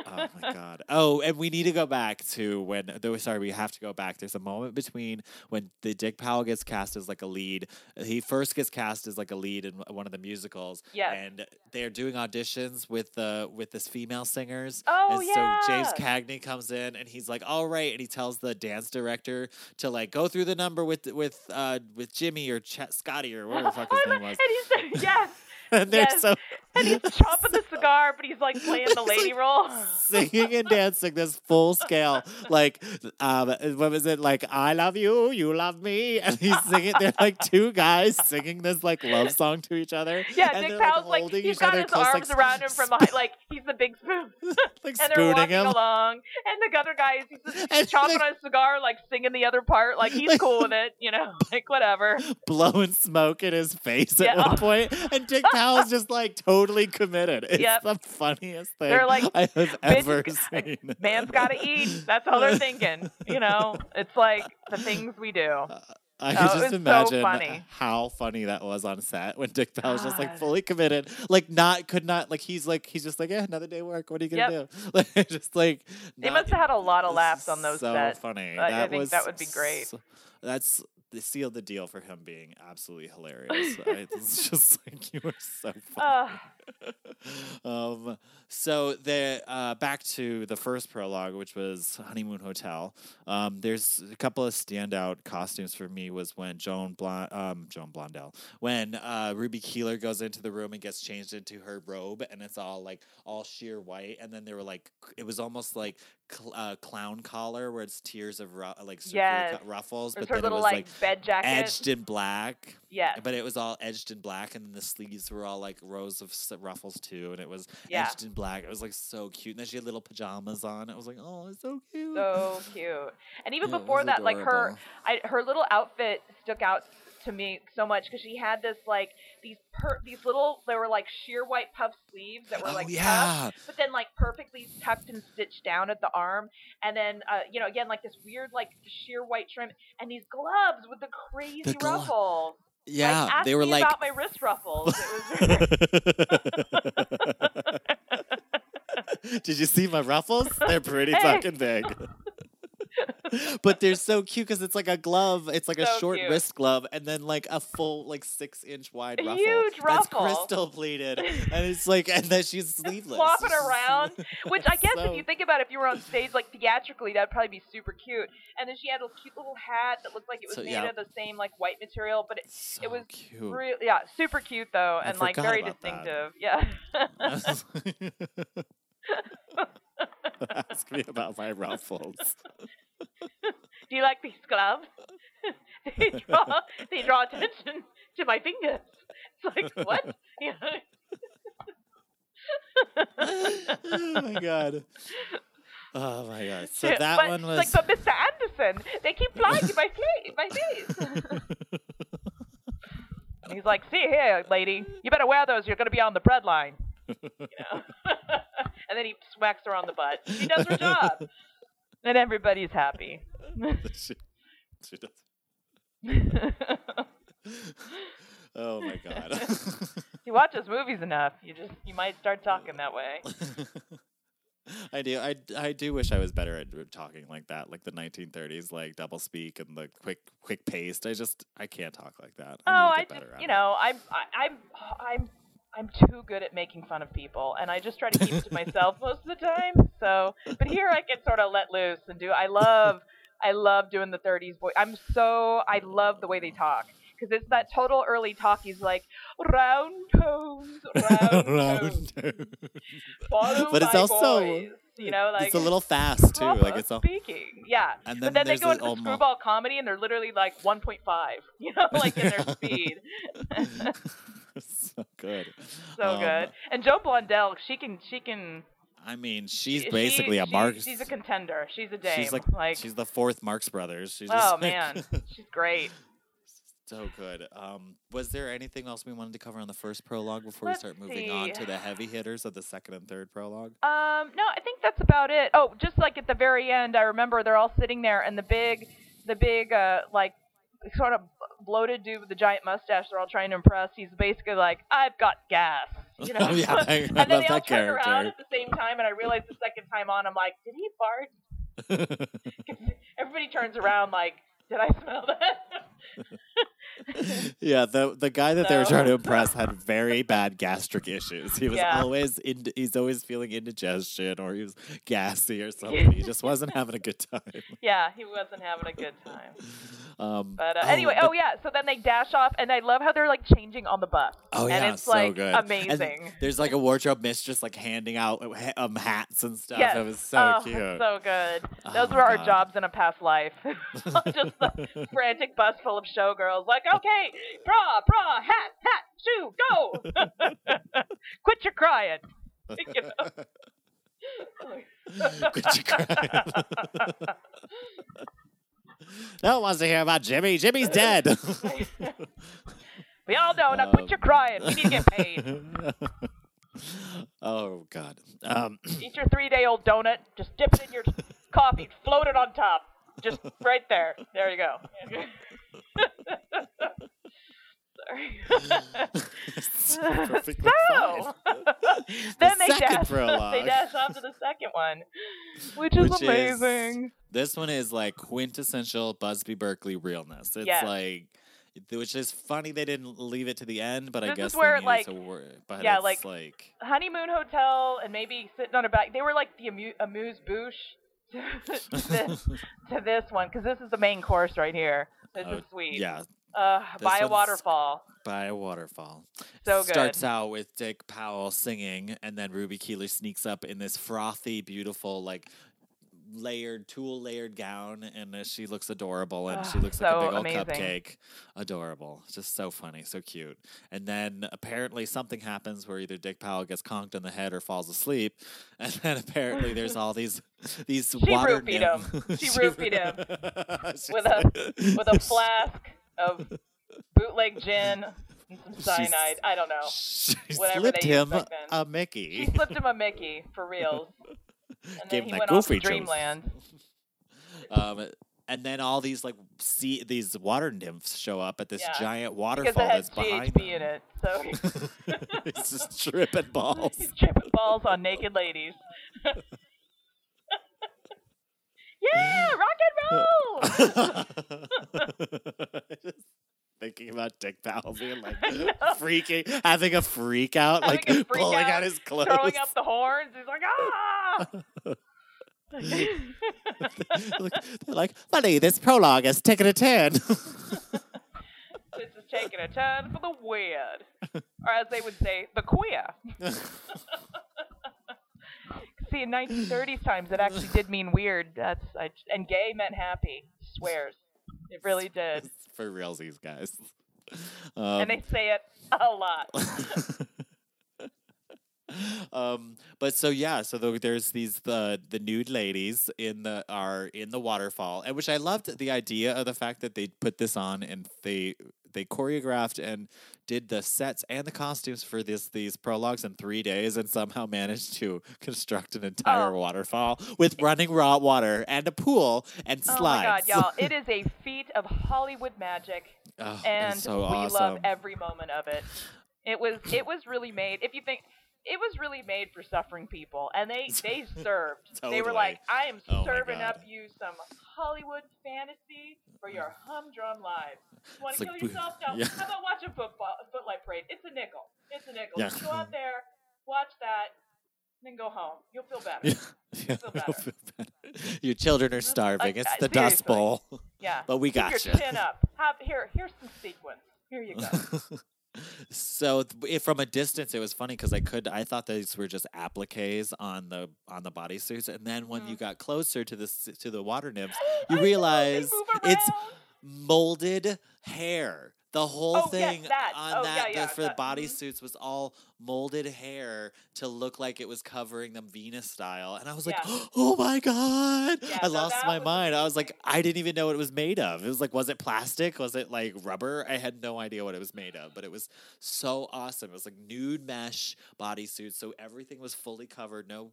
oh my god. Oh, and we need to go back to when. Though, sorry, we have to go back. There's a moment between when the Dick Powell gets cast as like a lead. He first gets cast as like a lead in one of the musicals. Yeah, And they're doing auditions with the with this female singers. Oh, and so James. Cagney comes in and he's like, "All right," and he tells the dance director to like go through the number with with uh with Jimmy or Ch- Scotty or whatever the fuck his name was. and he's yes, And they're yes. so and he's chopping the cigar, but he's like playing the lady role. singing and dancing this full scale like um what was it like i love you you love me and he's singing they're like two guys singing this like love song to each other Yeah, and Dick like, Powell's like, holding he's each got his close, arms like, around him from behind, like he's the big spoon. like and they're walking him along, and the other guy is he's just chopping like- on a cigar, like singing the other part, like he's Like- cool with it, you know, like whatever. blowing smoke in his face at Yeah. one point and dick powell's just like totally committed it's Yep. the funniest thing They're like, i have ever seen Man's got to eat. That's all they're thinking, you know. It's like the things we do. Uh, I Oh, can it just was so imagine funny. how funny that was on set when Dick Powell's just like fully committed, like not could not like he's like he's just like yeah another day work. What are you gonna do? Like just like They not- must have had a lot of laughs on those so sets. funny. I- I that think was that would be great. so- that's the sealed the deal for him being absolutely hilarious. I- it's just like you were so funny. Ugh. um, so the uh, back to the first prologue, which was Honeymoon Hotel. Um, there's a couple of standout costumes for me. Was when Joan Blond, um, Joan Blondell, when uh, Ruby Keeler goes into the room and gets changed into her robe, and it's all like all sheer white, and then they were like, it was almost like cl- uh, clown collar, where it's tiers of ru- like Yes. ruffles, but her then it was like, like bed jacket. edged in black. yeah. But it was all edged in black, and then the sleeves were all like rows of s- ruffles too, and it was Yeah. edged in black. It was like so cute. And then she had little pajamas on. It was like, oh, it's so cute. So cute. And even Yeah, before that, like her. I, her little outfit stuck out to me so much because she had this like these per these little they were like sheer white puff sleeves that were Oh like tucked, yeah, but then like perfectly tucked and stitched down at the arm and then uh, you know again like this weird like sheer white trim and these gloves with the crazy The glo- ruffles yeah. like, they were like. about my wrist ruffles Did you see my ruffles? They're pretty Hey. fucking big. But they're so cute because it's like a glove. It's like a short cute. wrist glove, and then like a full like six inch wide A ruffle. huge ruffle. That's crystal pleated, and it's like, and then she's sleeveless, flopping around Which I guess So- if you think about it, if you were on stage like theatrically, that'd probably be super cute. And then she had a cute little hat that looked like it was So, made yeah. of the same like white material, but it So it was cute. really yeah, super cute though, I and like very about that. distinctive. Yeah. Ask me about my ruffles. Do you like these gloves? they draw they draw attention to my fingers. It's like what? You know? oh my god. Oh my god. So Yeah, that but, one was like, but Mr. Anderson, they keep flying in my face. My face. And He's like, see here, lady, you better wear those. You're gonna be on the breadline. You know. and then he smacks her on the butt. She does her job, and everybody's happy. she, she does. Oh my god. you watch his movies enough, you just you might start talking that way. I do. I, I do wish I was better at talking like that, like the 1930s, like double speak and the quick quick paced. I just I can't talk like that. oh, I I to get just you know I'm I, I'm I'm I'm too good at making fun of people, and I just try to keep it to myself most of the time. So, but here I can sort of let loose and do. I love I love doing the 30s boy. I'm so I love the way they talk because it's that total early talk. He's like round toes, round, Round follow But it's also- boys. you know like it's a little fast too. Like it's all. speaking. Yeah. And but then then they go into oh, the almo- screwball comedy and they're literally like 1.5, you know, like in their speed. so good. so Um, good. And Joan Blondell, she can she can I mean, she's she- basically a she- Marx. She's a contender. She's a dame. She's like, like she's the fourth Marx Brothers. She's oh like- man, she's great. so good. Um, was there anything else we wanted to cover on the first prologue before Let's we start moving on to the heavy hitters of the second and third prologue? Um, no, I think that's about it. Oh, just like at the very end, I remember they're all sitting there, and the big, the big, uh, like, sort of bloated dude with the giant mustache they're all trying to impress. He's basically like, "I've got gas," you know. Oh, yeah, I- I and then love they all turn around at the same time, and I realized the second time on, I'm like, "Did he fart?" Everybody turns around like, "Did I smell that?" yeah, the the guy that they were trying to impress had very bad gastric issues. He was Yeah. always in, he's always feeling indigestion or he was gassy or something. he just wasn't having a good time. yeah, he wasn't having a good time. Um, But uh, oh, anyway, but- oh yeah. So then they dash off, and I love how they're like changing on the bus. Oh and yeah, it's so like good. And amazing. there's like a wardrobe mistress like handing out um hats and stuff. Yes. It was so oh, cute. so good. Oh Those my were our God. jobs in a past life. Just the frantic bus full of showgirls. Like, okay, bra, bra, hat, hat, shoe, go. Quit your crying. You know? Quit your crying. no one wants to hear about Jimmy. Jimmy's dead. we all know. Now quit your crying. We need to get paid. oh God. Um, Eat your three-day-old donut. Just dip it in your coffee. Float it on top. Just right there. There you go. Perfectly so, then they dash, prologue. they dash off to the second one, which is Which is- amazing. This one is like quintessential Busby Berkeley realness. It's Yes. like, which is funny they didn't leave it to the end, but I This is guess where, they like- to wor- But yeah, it's like- like Honeymoon Hotel and maybe sitting on a back. They were like the amu- amuse bouche to, to this, to this one because this is the main course right here. This Oh, is sweet. yeah, Uh, by a waterfall. by a waterfall. So good. Starts out with Dick Powell singing, and then Ruby Keeler sneaks up in this frothy, beautiful, like layered, tulle layered gown, and uh, she looks adorable, and she looks like a big old amazing. cupcake. Adorable, just so funny, so cute. And then apparently something happens where either Dick Powell gets conked in the head or falls asleep, and then apparently there's all these these She water roofied him. She roofied him with a with a flask of bootleg gin and some She's- cyanide. I don't know. She Whatever slipped they him a Mickey. She slipped him a Mickey for real. And Gave then him he that went off to goofy. Dreamland. Um, and then all these like sea these water nymphs show up at this Yeah. giant waterfall that's behind GHB in them. it. So it's just tripping balls. he's tripping balls on naked ladies. Yeah, rock and roll! Just Thinking about Dick Powell being like freaking, having a freak out, Having like freak pulling out, out his clothes. Throwing up the horns. He's like, ah! Look, They're like, funny, this prologue has taken a turn. this is taking a turn for the weird. Or as they would say, the queer. See, in 1930s times, it actually did mean weird. That's I, and gay meant happy. Swears. It really did. For realsies, guys. Um, and they say it a lot. um but so yeah so the, there's these the the nude ladies in the are in the waterfall and which i loved the idea of the fact that they put this on and they they choreographed and did the sets and the costumes for this these prologues in three days and somehow managed to construct an entire Oh. waterfall with running raw water and a pool and slides. Oh my god, y'all! It is a feat of Hollywood magic, Oh, and so we awesome. love every moment of it. It was it was really made. If you think it was really made for suffering people, and they they served. They were like, I am Oh serving up you some Hollywood fantasy for your mm. humdrum lives. You want to kill we- yourself? No. yeah. How about watch a football a footlight parade? It's a nickel. It's a nickel. Yeah. Just go out there, watch that, then go home. You'll feel better. Yeah. Yeah, feel better. feel better. Your children are starving. It's the Dust. Bowl. Yeah. But we Keep gotcha. your chin up. Have here. Here's some sequins. Here you go. so from a distance, it was funny because I could I thought these were just appliques on the on the bodysuits, and then when you got closer to the to the water nymphs, you realize it's molded hair. The whole Oh, yes, thing that. on Oh, that yeah, yeah, the, for the that- mhm. bodysuits was all molded hair to look like it was covering them Venus style, and I was like, Yeah. "Oh my god!" I no, lost my was mind. I was like. I didn't even know what it was made of. It was like, was it plastic? Was it like rubber? I had no idea what it was made of, but it was so awesome. It was like nude mesh bodysuits, so everything was fully covered, no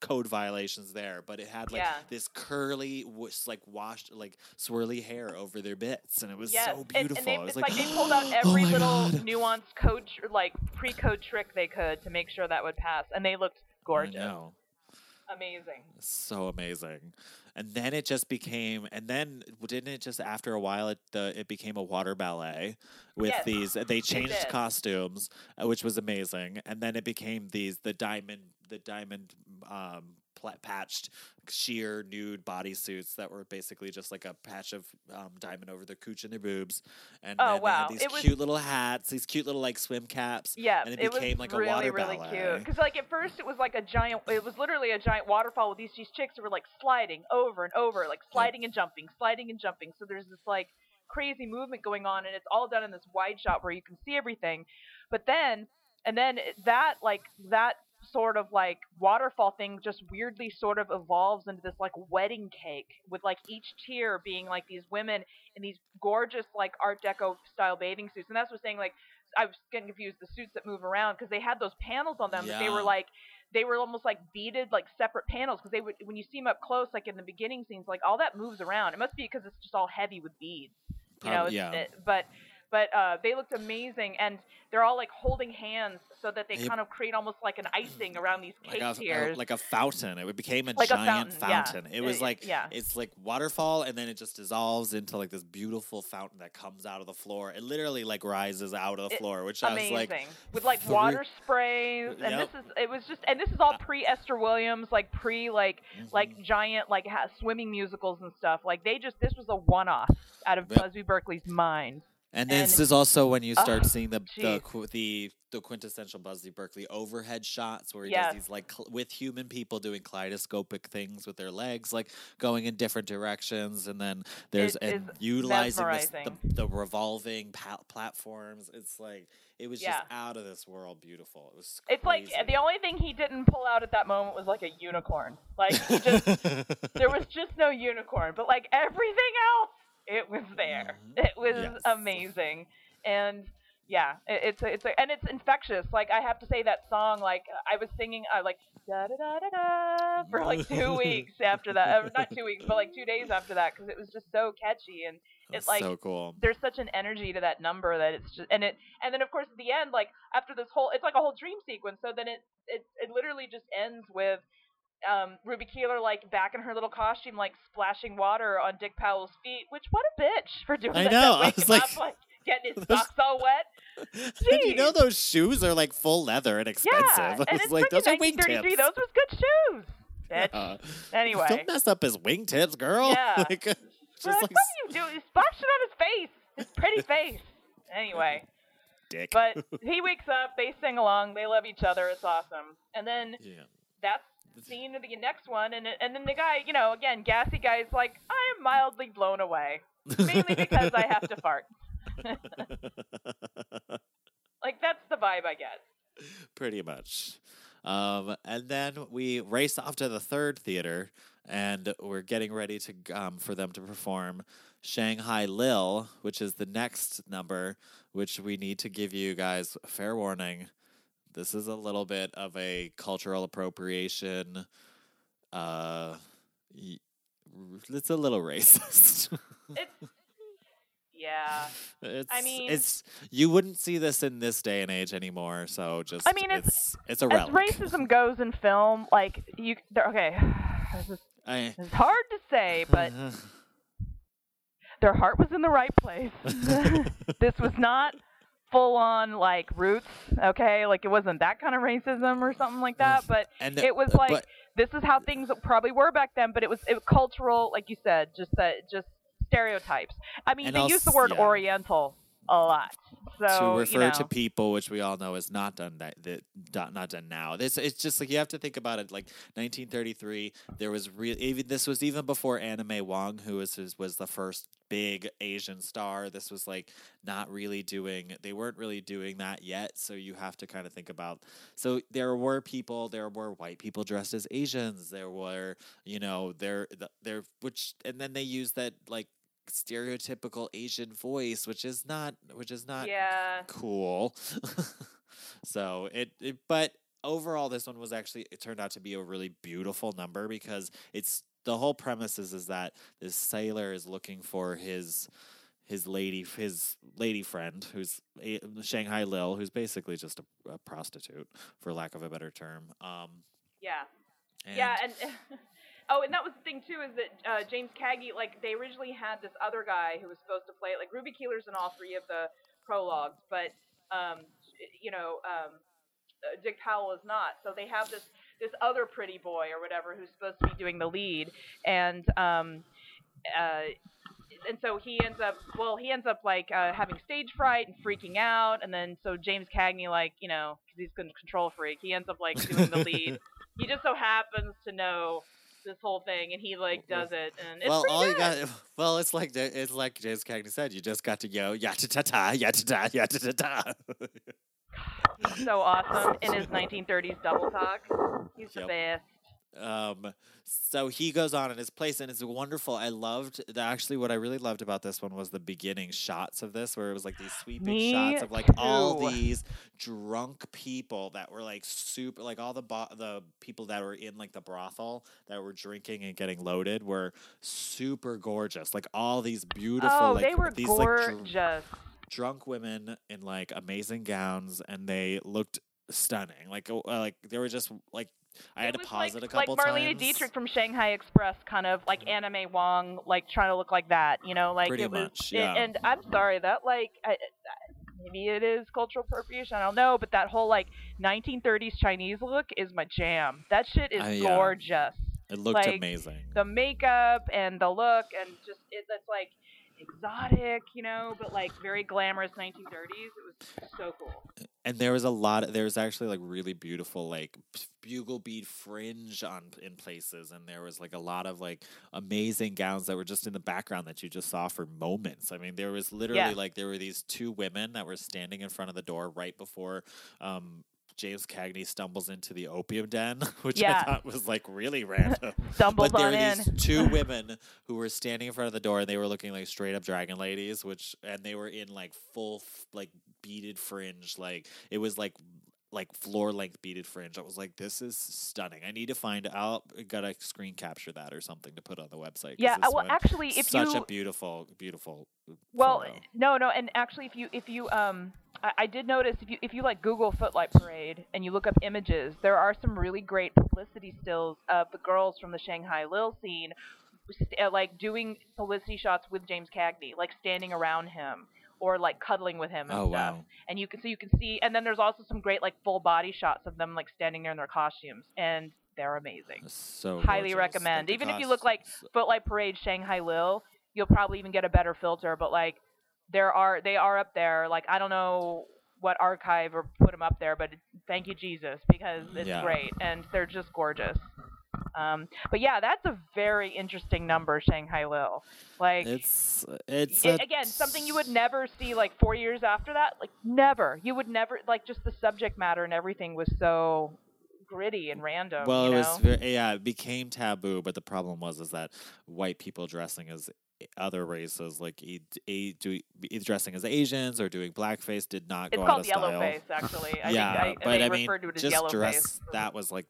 code violations there, but it had like Yeah. this curly, like washed, like swirly hair over their bits, and it was Yes, so beautiful. and they, I was it's like, they pulled "Oh out every oh my little God." nuanced code, tr- like pre-code trick they could to make sure that would pass, and they looked gorgeous, amazing. so amazing and then it just became and then didn't it just after a while it the it became a water ballet with Yes, these they changed costumes uh, which was amazing. And then it became these the diamond the diamond um patched sheer nude bodysuits that were basically just like a patch of um, diamond over their cooch and their boobs and Oh, then wow. they had these was- cute little hats these cute little like swim caps Yeah, and it, it, became like a really, water really ballet cute. Because like at first it was like a giant, it was literally a giant waterfall with these these chicks who were like sliding over and over, like sliding and jumping, sliding and jumping. So there's this like crazy movement going on, and it's all done in this wide shot where you can see everything. But then, and then that like that sort of like waterfall thing just weirdly sort of evolves into this like wedding cake with like each tier being like these women in these gorgeous like art deco style bathing suits. And that's what I'm saying like I was getting confused the suits that move around because they had those panels on them that they were like they were almost like beaded like separate panels because they would when you see them up close like in the beginning scenes like all that moves around. It must be because it's just all heavy with beads you know it's, yeah. it, but but uh, they looked amazing and they're all like holding hands so that they kind of create almost like an icing around these like cake a, a- tiers like a fountain. It became a Like a giant fountain, yeah. It Uh, was like yeah. it's like waterfall, and then it just dissolves into like this beautiful fountain that comes out of the floor. It literally like rises out of the It- floor, which I was like, with like three- water sprays and Yep. this is it was just and this is all pre Esther Williams like pre like like mhm. giant like ha- swimming musicals and stuff like they just this was a one off out of Yep. Busby Berkeley's mind And this And- is also when you start Oh, seeing the the, the the quintessential Busby Berkeley overhead shots where he Yes. does these like cl- with human people doing kaleidoscopic things with their legs, like going in different directions, and then there's It and utilizing this, the, the revolving pa- platforms. It's like it was Yeah. just out of this world beautiful. It was. it's like eh, the only thing he didn't pull out at that moment was like a unicorn like just there was just no unicorn but like everything else it was there Mhm. it was Yes. amazing and yeah it, it's a, it's a, and it's infectious like i have to say that song like i was singing i like da da da da da for like two weeks after that uh, not two weeks but like two days after that because it was just so catchy and it's like so cool. there's such an energy to that number that it's just and it and then of course at the end like after this whole it's like a whole dream sequence so then it it, it literally just ends with um, Ruby Keeler like back in her little costume like splashing water on Dick Powell's feet which what a bitch for doing I that know, I was like- up, like getting his socks all wet and you know those shoes are like full leather and expensive. yeah I and was it's like, those are 1933 wingtips. those was good shoes bitch Uh, anyway Don't mess up his wingtips, girl. Yeah. like, just We're like, like what are you doing you splashed it on his face his pretty face anyway dick. But he wakes up, they sing along, they love each other, it's awesome. And then yeah. that's scene of the next one, and and then the guy, you know, again, gassy guy's like, I am mildly blown away, mainly because I have to fart. like that's the vibe I get. Pretty much. Um, and then we race off to the third theater, and we're getting ready to um, for them to perform Shanghai Lil, which is the next number, which we need to give you guys fair warning. This is a little bit of a cultural appropriation. Uh, it's a little racist. It's yeah. It's, mean- it's you wouldn't see this in this day and age anymore. So just I mean, it's- it's it's a As relic. racism goes in film, like you, okay, this is, I, this hard to say, but their heart was in the right place. this was not full on like roots, okay? Like it wasn't that kind of racism or something like that, but and it was uh, like but- this is how things probably were back then, but it was, it was cultural, like you said, just that just stereotypes. I mean, they als- use the word yeah. Oriental a lot. So to refer you know, to people, which we all know is not done that, that not, done now. This it's just like you have to think about it. Like 1933, there was real even this was even before Anna May Wong, who was was, was the first big Asian star. This was like not really doing. They weren't really doing that yet. So you have to kind of think about. So there were people. There were white people dressed as Asians. There were you know there there which and then they used that like stereotypical Asian voice, which is not which is not yeah. cool. so it, it but overall this one was actually it turned out to be a really beautiful number because it's the whole premise is, is that this sailor is looking for his his lady his lady friend who's a, Shanghai Lil who's basically just a, a prostitute for lack of a better term um Yeah. and Yeah, and oh, and that was the thing too is that uh, James Cagney, like they originally had this other guy who was supposed to play it. Like Ruby Keeler's in all three of the prologues, but um, you know, um, uh, Dick Powell is not. So they have this this other pretty boy or whatever who's supposed to be doing the lead, and um, uh, and so he ends up well he ends up like uh, having stage fright and freaking out and then so james cagney like you know because he's a control freak he ends up like doing the lead he just so happens to know this whole thing and he like does it and it's well, all you got, well, it's like it's like James Cagney said. You just got to go yata ta ta yata ta yata ta ta. he's so awesome in his 1930s double talk he's the best Um, so he goes on in his place, and it's wonderful. I loved the, actually what I really loved about this one was the beginning shots of this, where it was like these sweeping Me shots of like all these drunk people that were like super, like all the bo- the people that were in like the brothel that were drinking and getting loaded were super gorgeous. Like all these beautiful, oh like they were these like dr- gorgeous drunk women in like amazing gowns, and they looked stunning. Like uh, like they were just like. I had to pause like, it a couple like Marlene times. Dietrich from Shanghai Express, kind of like Anna May Wong, like trying to look like that. You know, like Pretty it was. much, it- and I'm sorry that like I, I- maybe it is cultural appropriation. I don't know, but that whole like 1930s Chinese look is my jam. That shit is Uh, yeah. gorgeous. It looked like, amazing. The makeup and the look and just it, it's like exotic, you know, but like very glamorous 1930s. It was so cool. and there was a lot. Of, There was actually like really beautiful like bugle bead fringe on in places, and there was like a lot of like amazing gowns that were just in the background that you just saw for moments. I mean, there was literally Yeah. like there were these two women that were standing in front of the door right before. Um, James Cagney stumbles into the opium den, which Yeah. I thought was like really random. Stumbles but there on were in. these two women who were standing in front of the door and they were looking like straight up dragon ladies which and they were in like full like beaded fringe like it was like like floor length beaded fringe i was like this is stunning i need to find out gotta screen capture that or something to put on the website. Yeah, uh, well, actually, if you such you a beautiful beautiful Well, photo. no, no, and actually, if you if you um, I, I did notice if you if you like Google Footlight Parade and you look up images, there are some really great publicity stills of the girls from the Shanghai Lil scene, uh, like doing publicity shots with James Cagney, like standing around him or like cuddling with him and oh stuff. wow And you can so you can see, and then there's also some great like full body shots of them like standing there in their costumes, and they're amazing. so Highly gorgeous. recommend. Even if you look like Footlight Parade Shanghai Lil, you'll probably even get a better filter. But like, there are they are up there. Like I don't know what archive or put them up there, but thank you Jesus because it's Yeah. great and they're just gorgeous. Um, but yeah, that's a very interesting number, Shanghai Lil. Like It's it's i- a- again something you would never see like four years after that. Like never, you would never like just the subject matter and everything was so gritty and random. Well, you it know? was very, yeah, it became taboo, but the problem was is that white people dressing as other races, like e- a, do, dressing as Asians or doing blackface, did not it's go out called of style. yellowface actually. I yeah, think I, but I mean, to it as just dress that was like.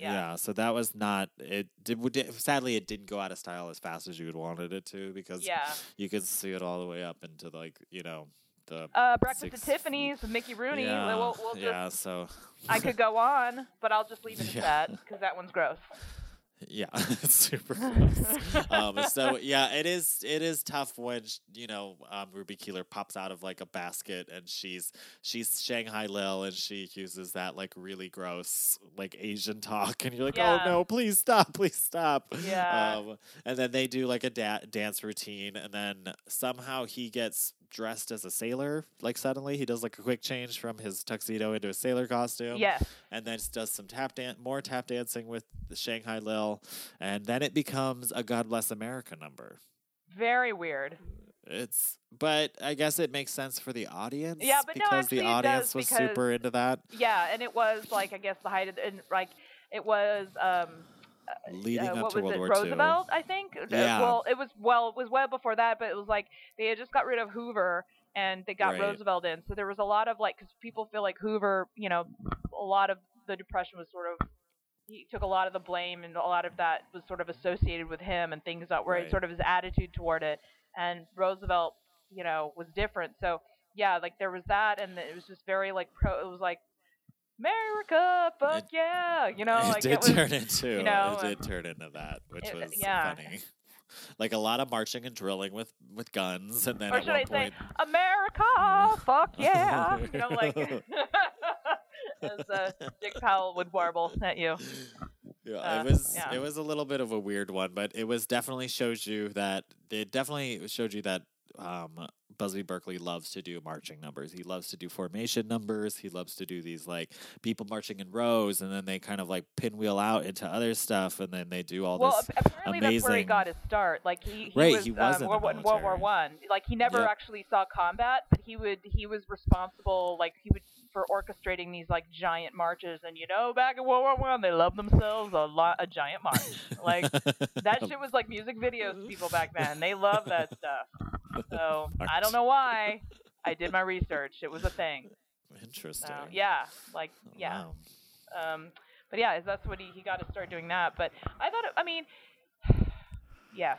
Yeah. Yeah. so that was not it. Did, sadly it didn't go out of style as fast as you would wanted it to because Yeah. you could see it all the way up into like you know the Uh, Breakfast six- at Tiffany's with Mickey Rooney. yeah, We'll, we'll just, yeah so I could go on, but I'll just leave it at Yeah. that because that one's gross. Yeah, it's super gross. um, so yeah, it is. It is tough when you know um, Ruby Keeler pops out of like a basket and she's she's Shanghai Lil and she uses that like really gross like Asian talk and you're like, Yeah. oh no, please stop, please stop. Yeah. Um, and then they do like a da- dance routine and then somehow he gets dressed as a sailor. Like suddenly he does like a quick change from his tuxedo into a sailor costume Yes. and then does some tap dance, more tap dancing with the Shanghai Lil, and then it becomes a God Bless America number. Very weird. It's, but I guess it makes sense for the audience. Yeah, but no, because actually the audience was because- super into that, Yeah, and it was like I guess the height of and like it was um leading uh, up what to was World it War Roosevelt I think Uh, Yeah. well it was well it was well before that but it was like they had just got rid of Hoover and they got Right. Roosevelt in so there was a lot of like because people feel like Hoover you know a lot of the depression was sort of he took a lot of the blame and a lot of that was sort of associated with him and things that were Right. sort of his attitude toward it and Roosevelt you know was different so yeah like there was that and it was just very like pro it was like America fuck It- yeah you know It like did it was turn into you know, it did turn into that, which it- was yeah. funny. Like a lot of marching and drilling with with guns, and then or should I say point, America fuck yeah you know like as uh, Dick Powell would warble at you Yeah, Uh, it was yeah. it was a little bit of a weird one, but it was definitely shows you that it definitely showed you that um, Busby Berkeley loves to do marching numbers. He loves to do formation numbers. He loves to do these like people marching in rows, and then they kind of like pinwheel out into other stuff, and then they do all well this. ap- apparently that's where he got his start like he, he Right, was, he was um, in World, War- World War. One like he never Yep. actually saw combat but he would he was responsible like he would for orchestrating these like giant marches and you know back in World War One they loved themselves a lot a giant march like that shit was like music videos to people back then. They love that stuff. So I don't know why. I did my research. It was a thing. Interesting. So yeah, like yeah. Wow. Um, but yeah, that's what he he got to start doing that. But I thought, it, I mean, yes,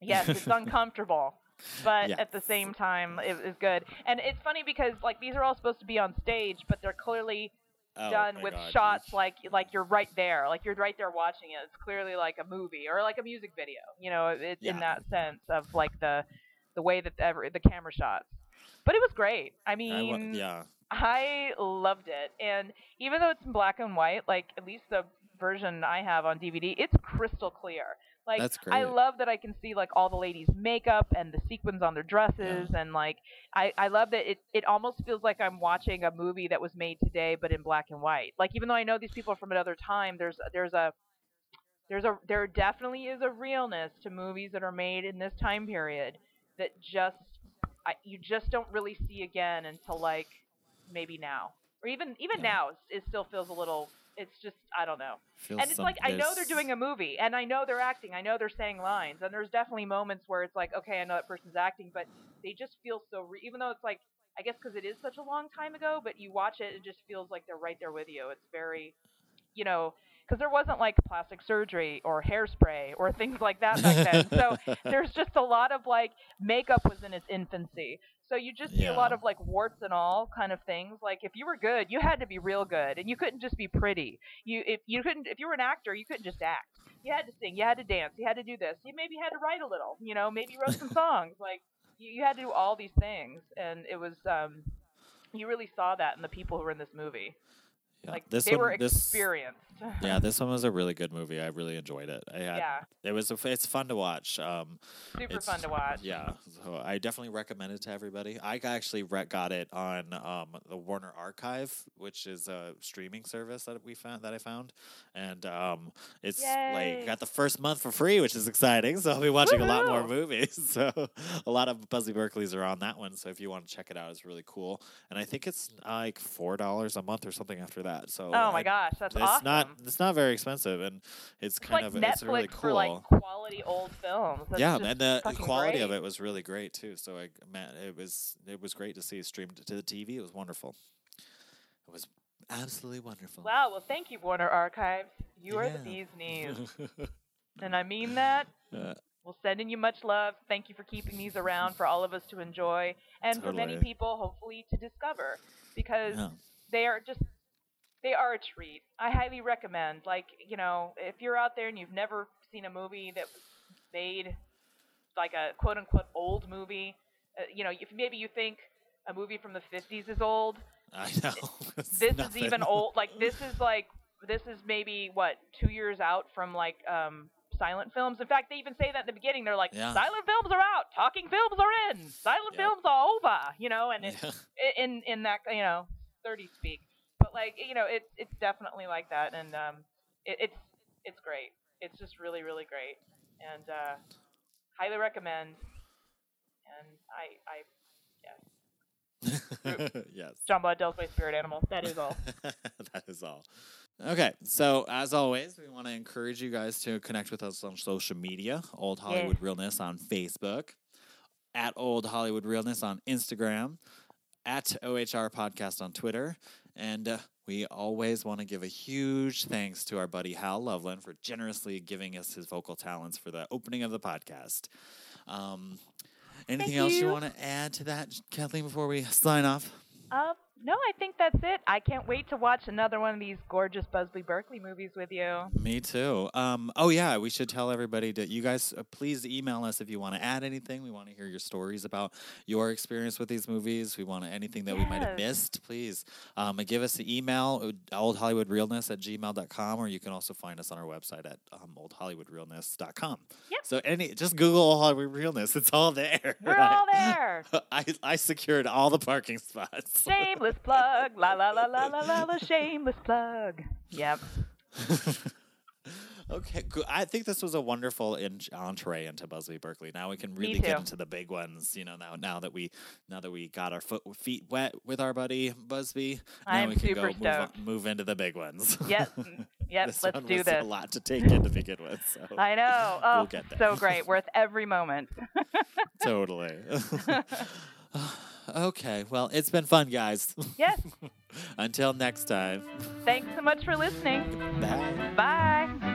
yes, it's uncomfortable. But at the same time, it was good, and it's funny because like these are all supposed to be on stage, but they're clearly Oh done with God. shots like like you're right there, like you're right there watching it. It's clearly like a movie or like a music video, you know, it, Yeah. in that sense of like the the way that ever the camera shots. But it was great. I mean, yeah. I loved it, and even though it's in black and white, like at least the version I have on DVD, it's crystal clear. Like That's I love that I can see like all the ladies' makeup and the sequins on their dresses, and like I I love that it it almost feels like I'm watching a movie that was made today, but in black and white. Like even though I know these people are from another time, there's there's a there's a there definitely is a realness to movies that are made in this time period that just I, you just don't really see again until like maybe now or even even Yeah. now it still feels a little it's just I don't know. Feels and it's like I know they're doing a movie and I know they're acting I know they're saying lines and there's definitely moments where it's like okay I know that person's acting but they just feel so re- even though it's like I guess because it is such a long time ago but you watch it it just feels like they're right there with you. It's very you know because there wasn't like plastic surgery or hairspray or things like that back then. So there's just a lot of like makeup was in its infancy. So you just see a lot of like warts and all kind of things. Like if you were good, you had to be real good, and you couldn't just be pretty. You if you couldn't if you were an actor, you couldn't just act. You had to sing, you had to dance, you had to do this. You maybe had to write a little. You know, maybe wrote some songs. Like you, you had to do all these things, and it was um, you really saw that in the people who were in this movie. Yeah, Like this they one, were this, experienced. yeah, this one was a really good movie. I really enjoyed it. I had, yeah, It was. A, it's fun to watch. Um, super fun to watch. Yeah, so I definitely recommend it to everybody. I actually re- got it on um, the Warner Archive, which is a streaming service that we found that I found, and um, it's Yay. like got the first month for free, which is exciting. So I'll be watching a lot more movies. So a lot of Busby Berkeley's are on that one. So if you want to check it out, it's really cool. And I think it's like four dollars a month or something after that. So Oh my I- gosh, that's it's awesome. not it's not very expensive, and it's It's kind like of Netflix it's really cool. for like quality old films. That's yeah, and the quality of it was really great too. So I man, it was it was great to see it streamed to the TV. It was wonderful. It was absolutely wonderful. Wow. Well, thank you, Warner Archives. You are the Yeah. bee's knees, and I mean that. Uh, We're sending you much love. Thank you for keeping these around for all of us to enjoy, and for many people, hopefully, to discover, because yeah. they are just they are a treat. I highly recommend. Like, you know, if you're out there and you've never seen a movie that was made like a quote unquote old movie, uh, you know, if maybe you think a movie from the 50s is old, I know. This is even old. Like this is like this is maybe what two years out from like um silent films. In fact, they even say that in the beginning. They're like, Yeah. silent films are out, talking films are in, silent Yeah. films are over. You know, and it, Yeah. in in that you know 30 speak but like you know it's it's definitely like that and um it, it's it's great it's just really really great and uh highly recommend and i i yes. Joan Blondell's my spirit animal that is all that is all. Okay, so as always, we want to encourage you guys to connect with us on social media. Old Hollywood Realness on Facebook, at Old Hollywood Realness on Instagram, at OHR Podcast on Twitter, and uh, we always want to give a huge thanks to our buddy Hal Loveland for generously giving us his vocal talents for the opening of the podcast. Um, anything else you you. want to add to that, Kathleen, before we sign off? um no i think that's it i can't wait to watch another one of these gorgeous Busby Berkeley movies with you Me too. Um, oh yeah, we should tell everybody that you guys uh, please email us if you want to add anything. We want to hear your stories about your experience with these movies. We want anything that we might have missed. Please um, give us the email uh, oldhollywoodrealness at gmail.com or you can also find us on our website at um, oldhollywoodrealness.com. Yep. So any just Google Old Hollywood Realness. It's all there. we're right? all there I, I secured all the parking spots. Shameless plug la la la la la la la shameless plug yep Okay, good. I think this was a wonderful in- entree into Busby Berkeley. Now we can really get into the big ones. You know, now now that we now that we got our foot feet wet with our buddy Busby, now I'm we can go move, on, move into the big ones. Yep. Yep. this let's do this. a lot to take in to begin with. So I know. Oh, We'll so great. Worth every moment. totally. Okay, well, it's been fun, guys. yes. Until next time. Thanks so much for listening. Bye. Bye.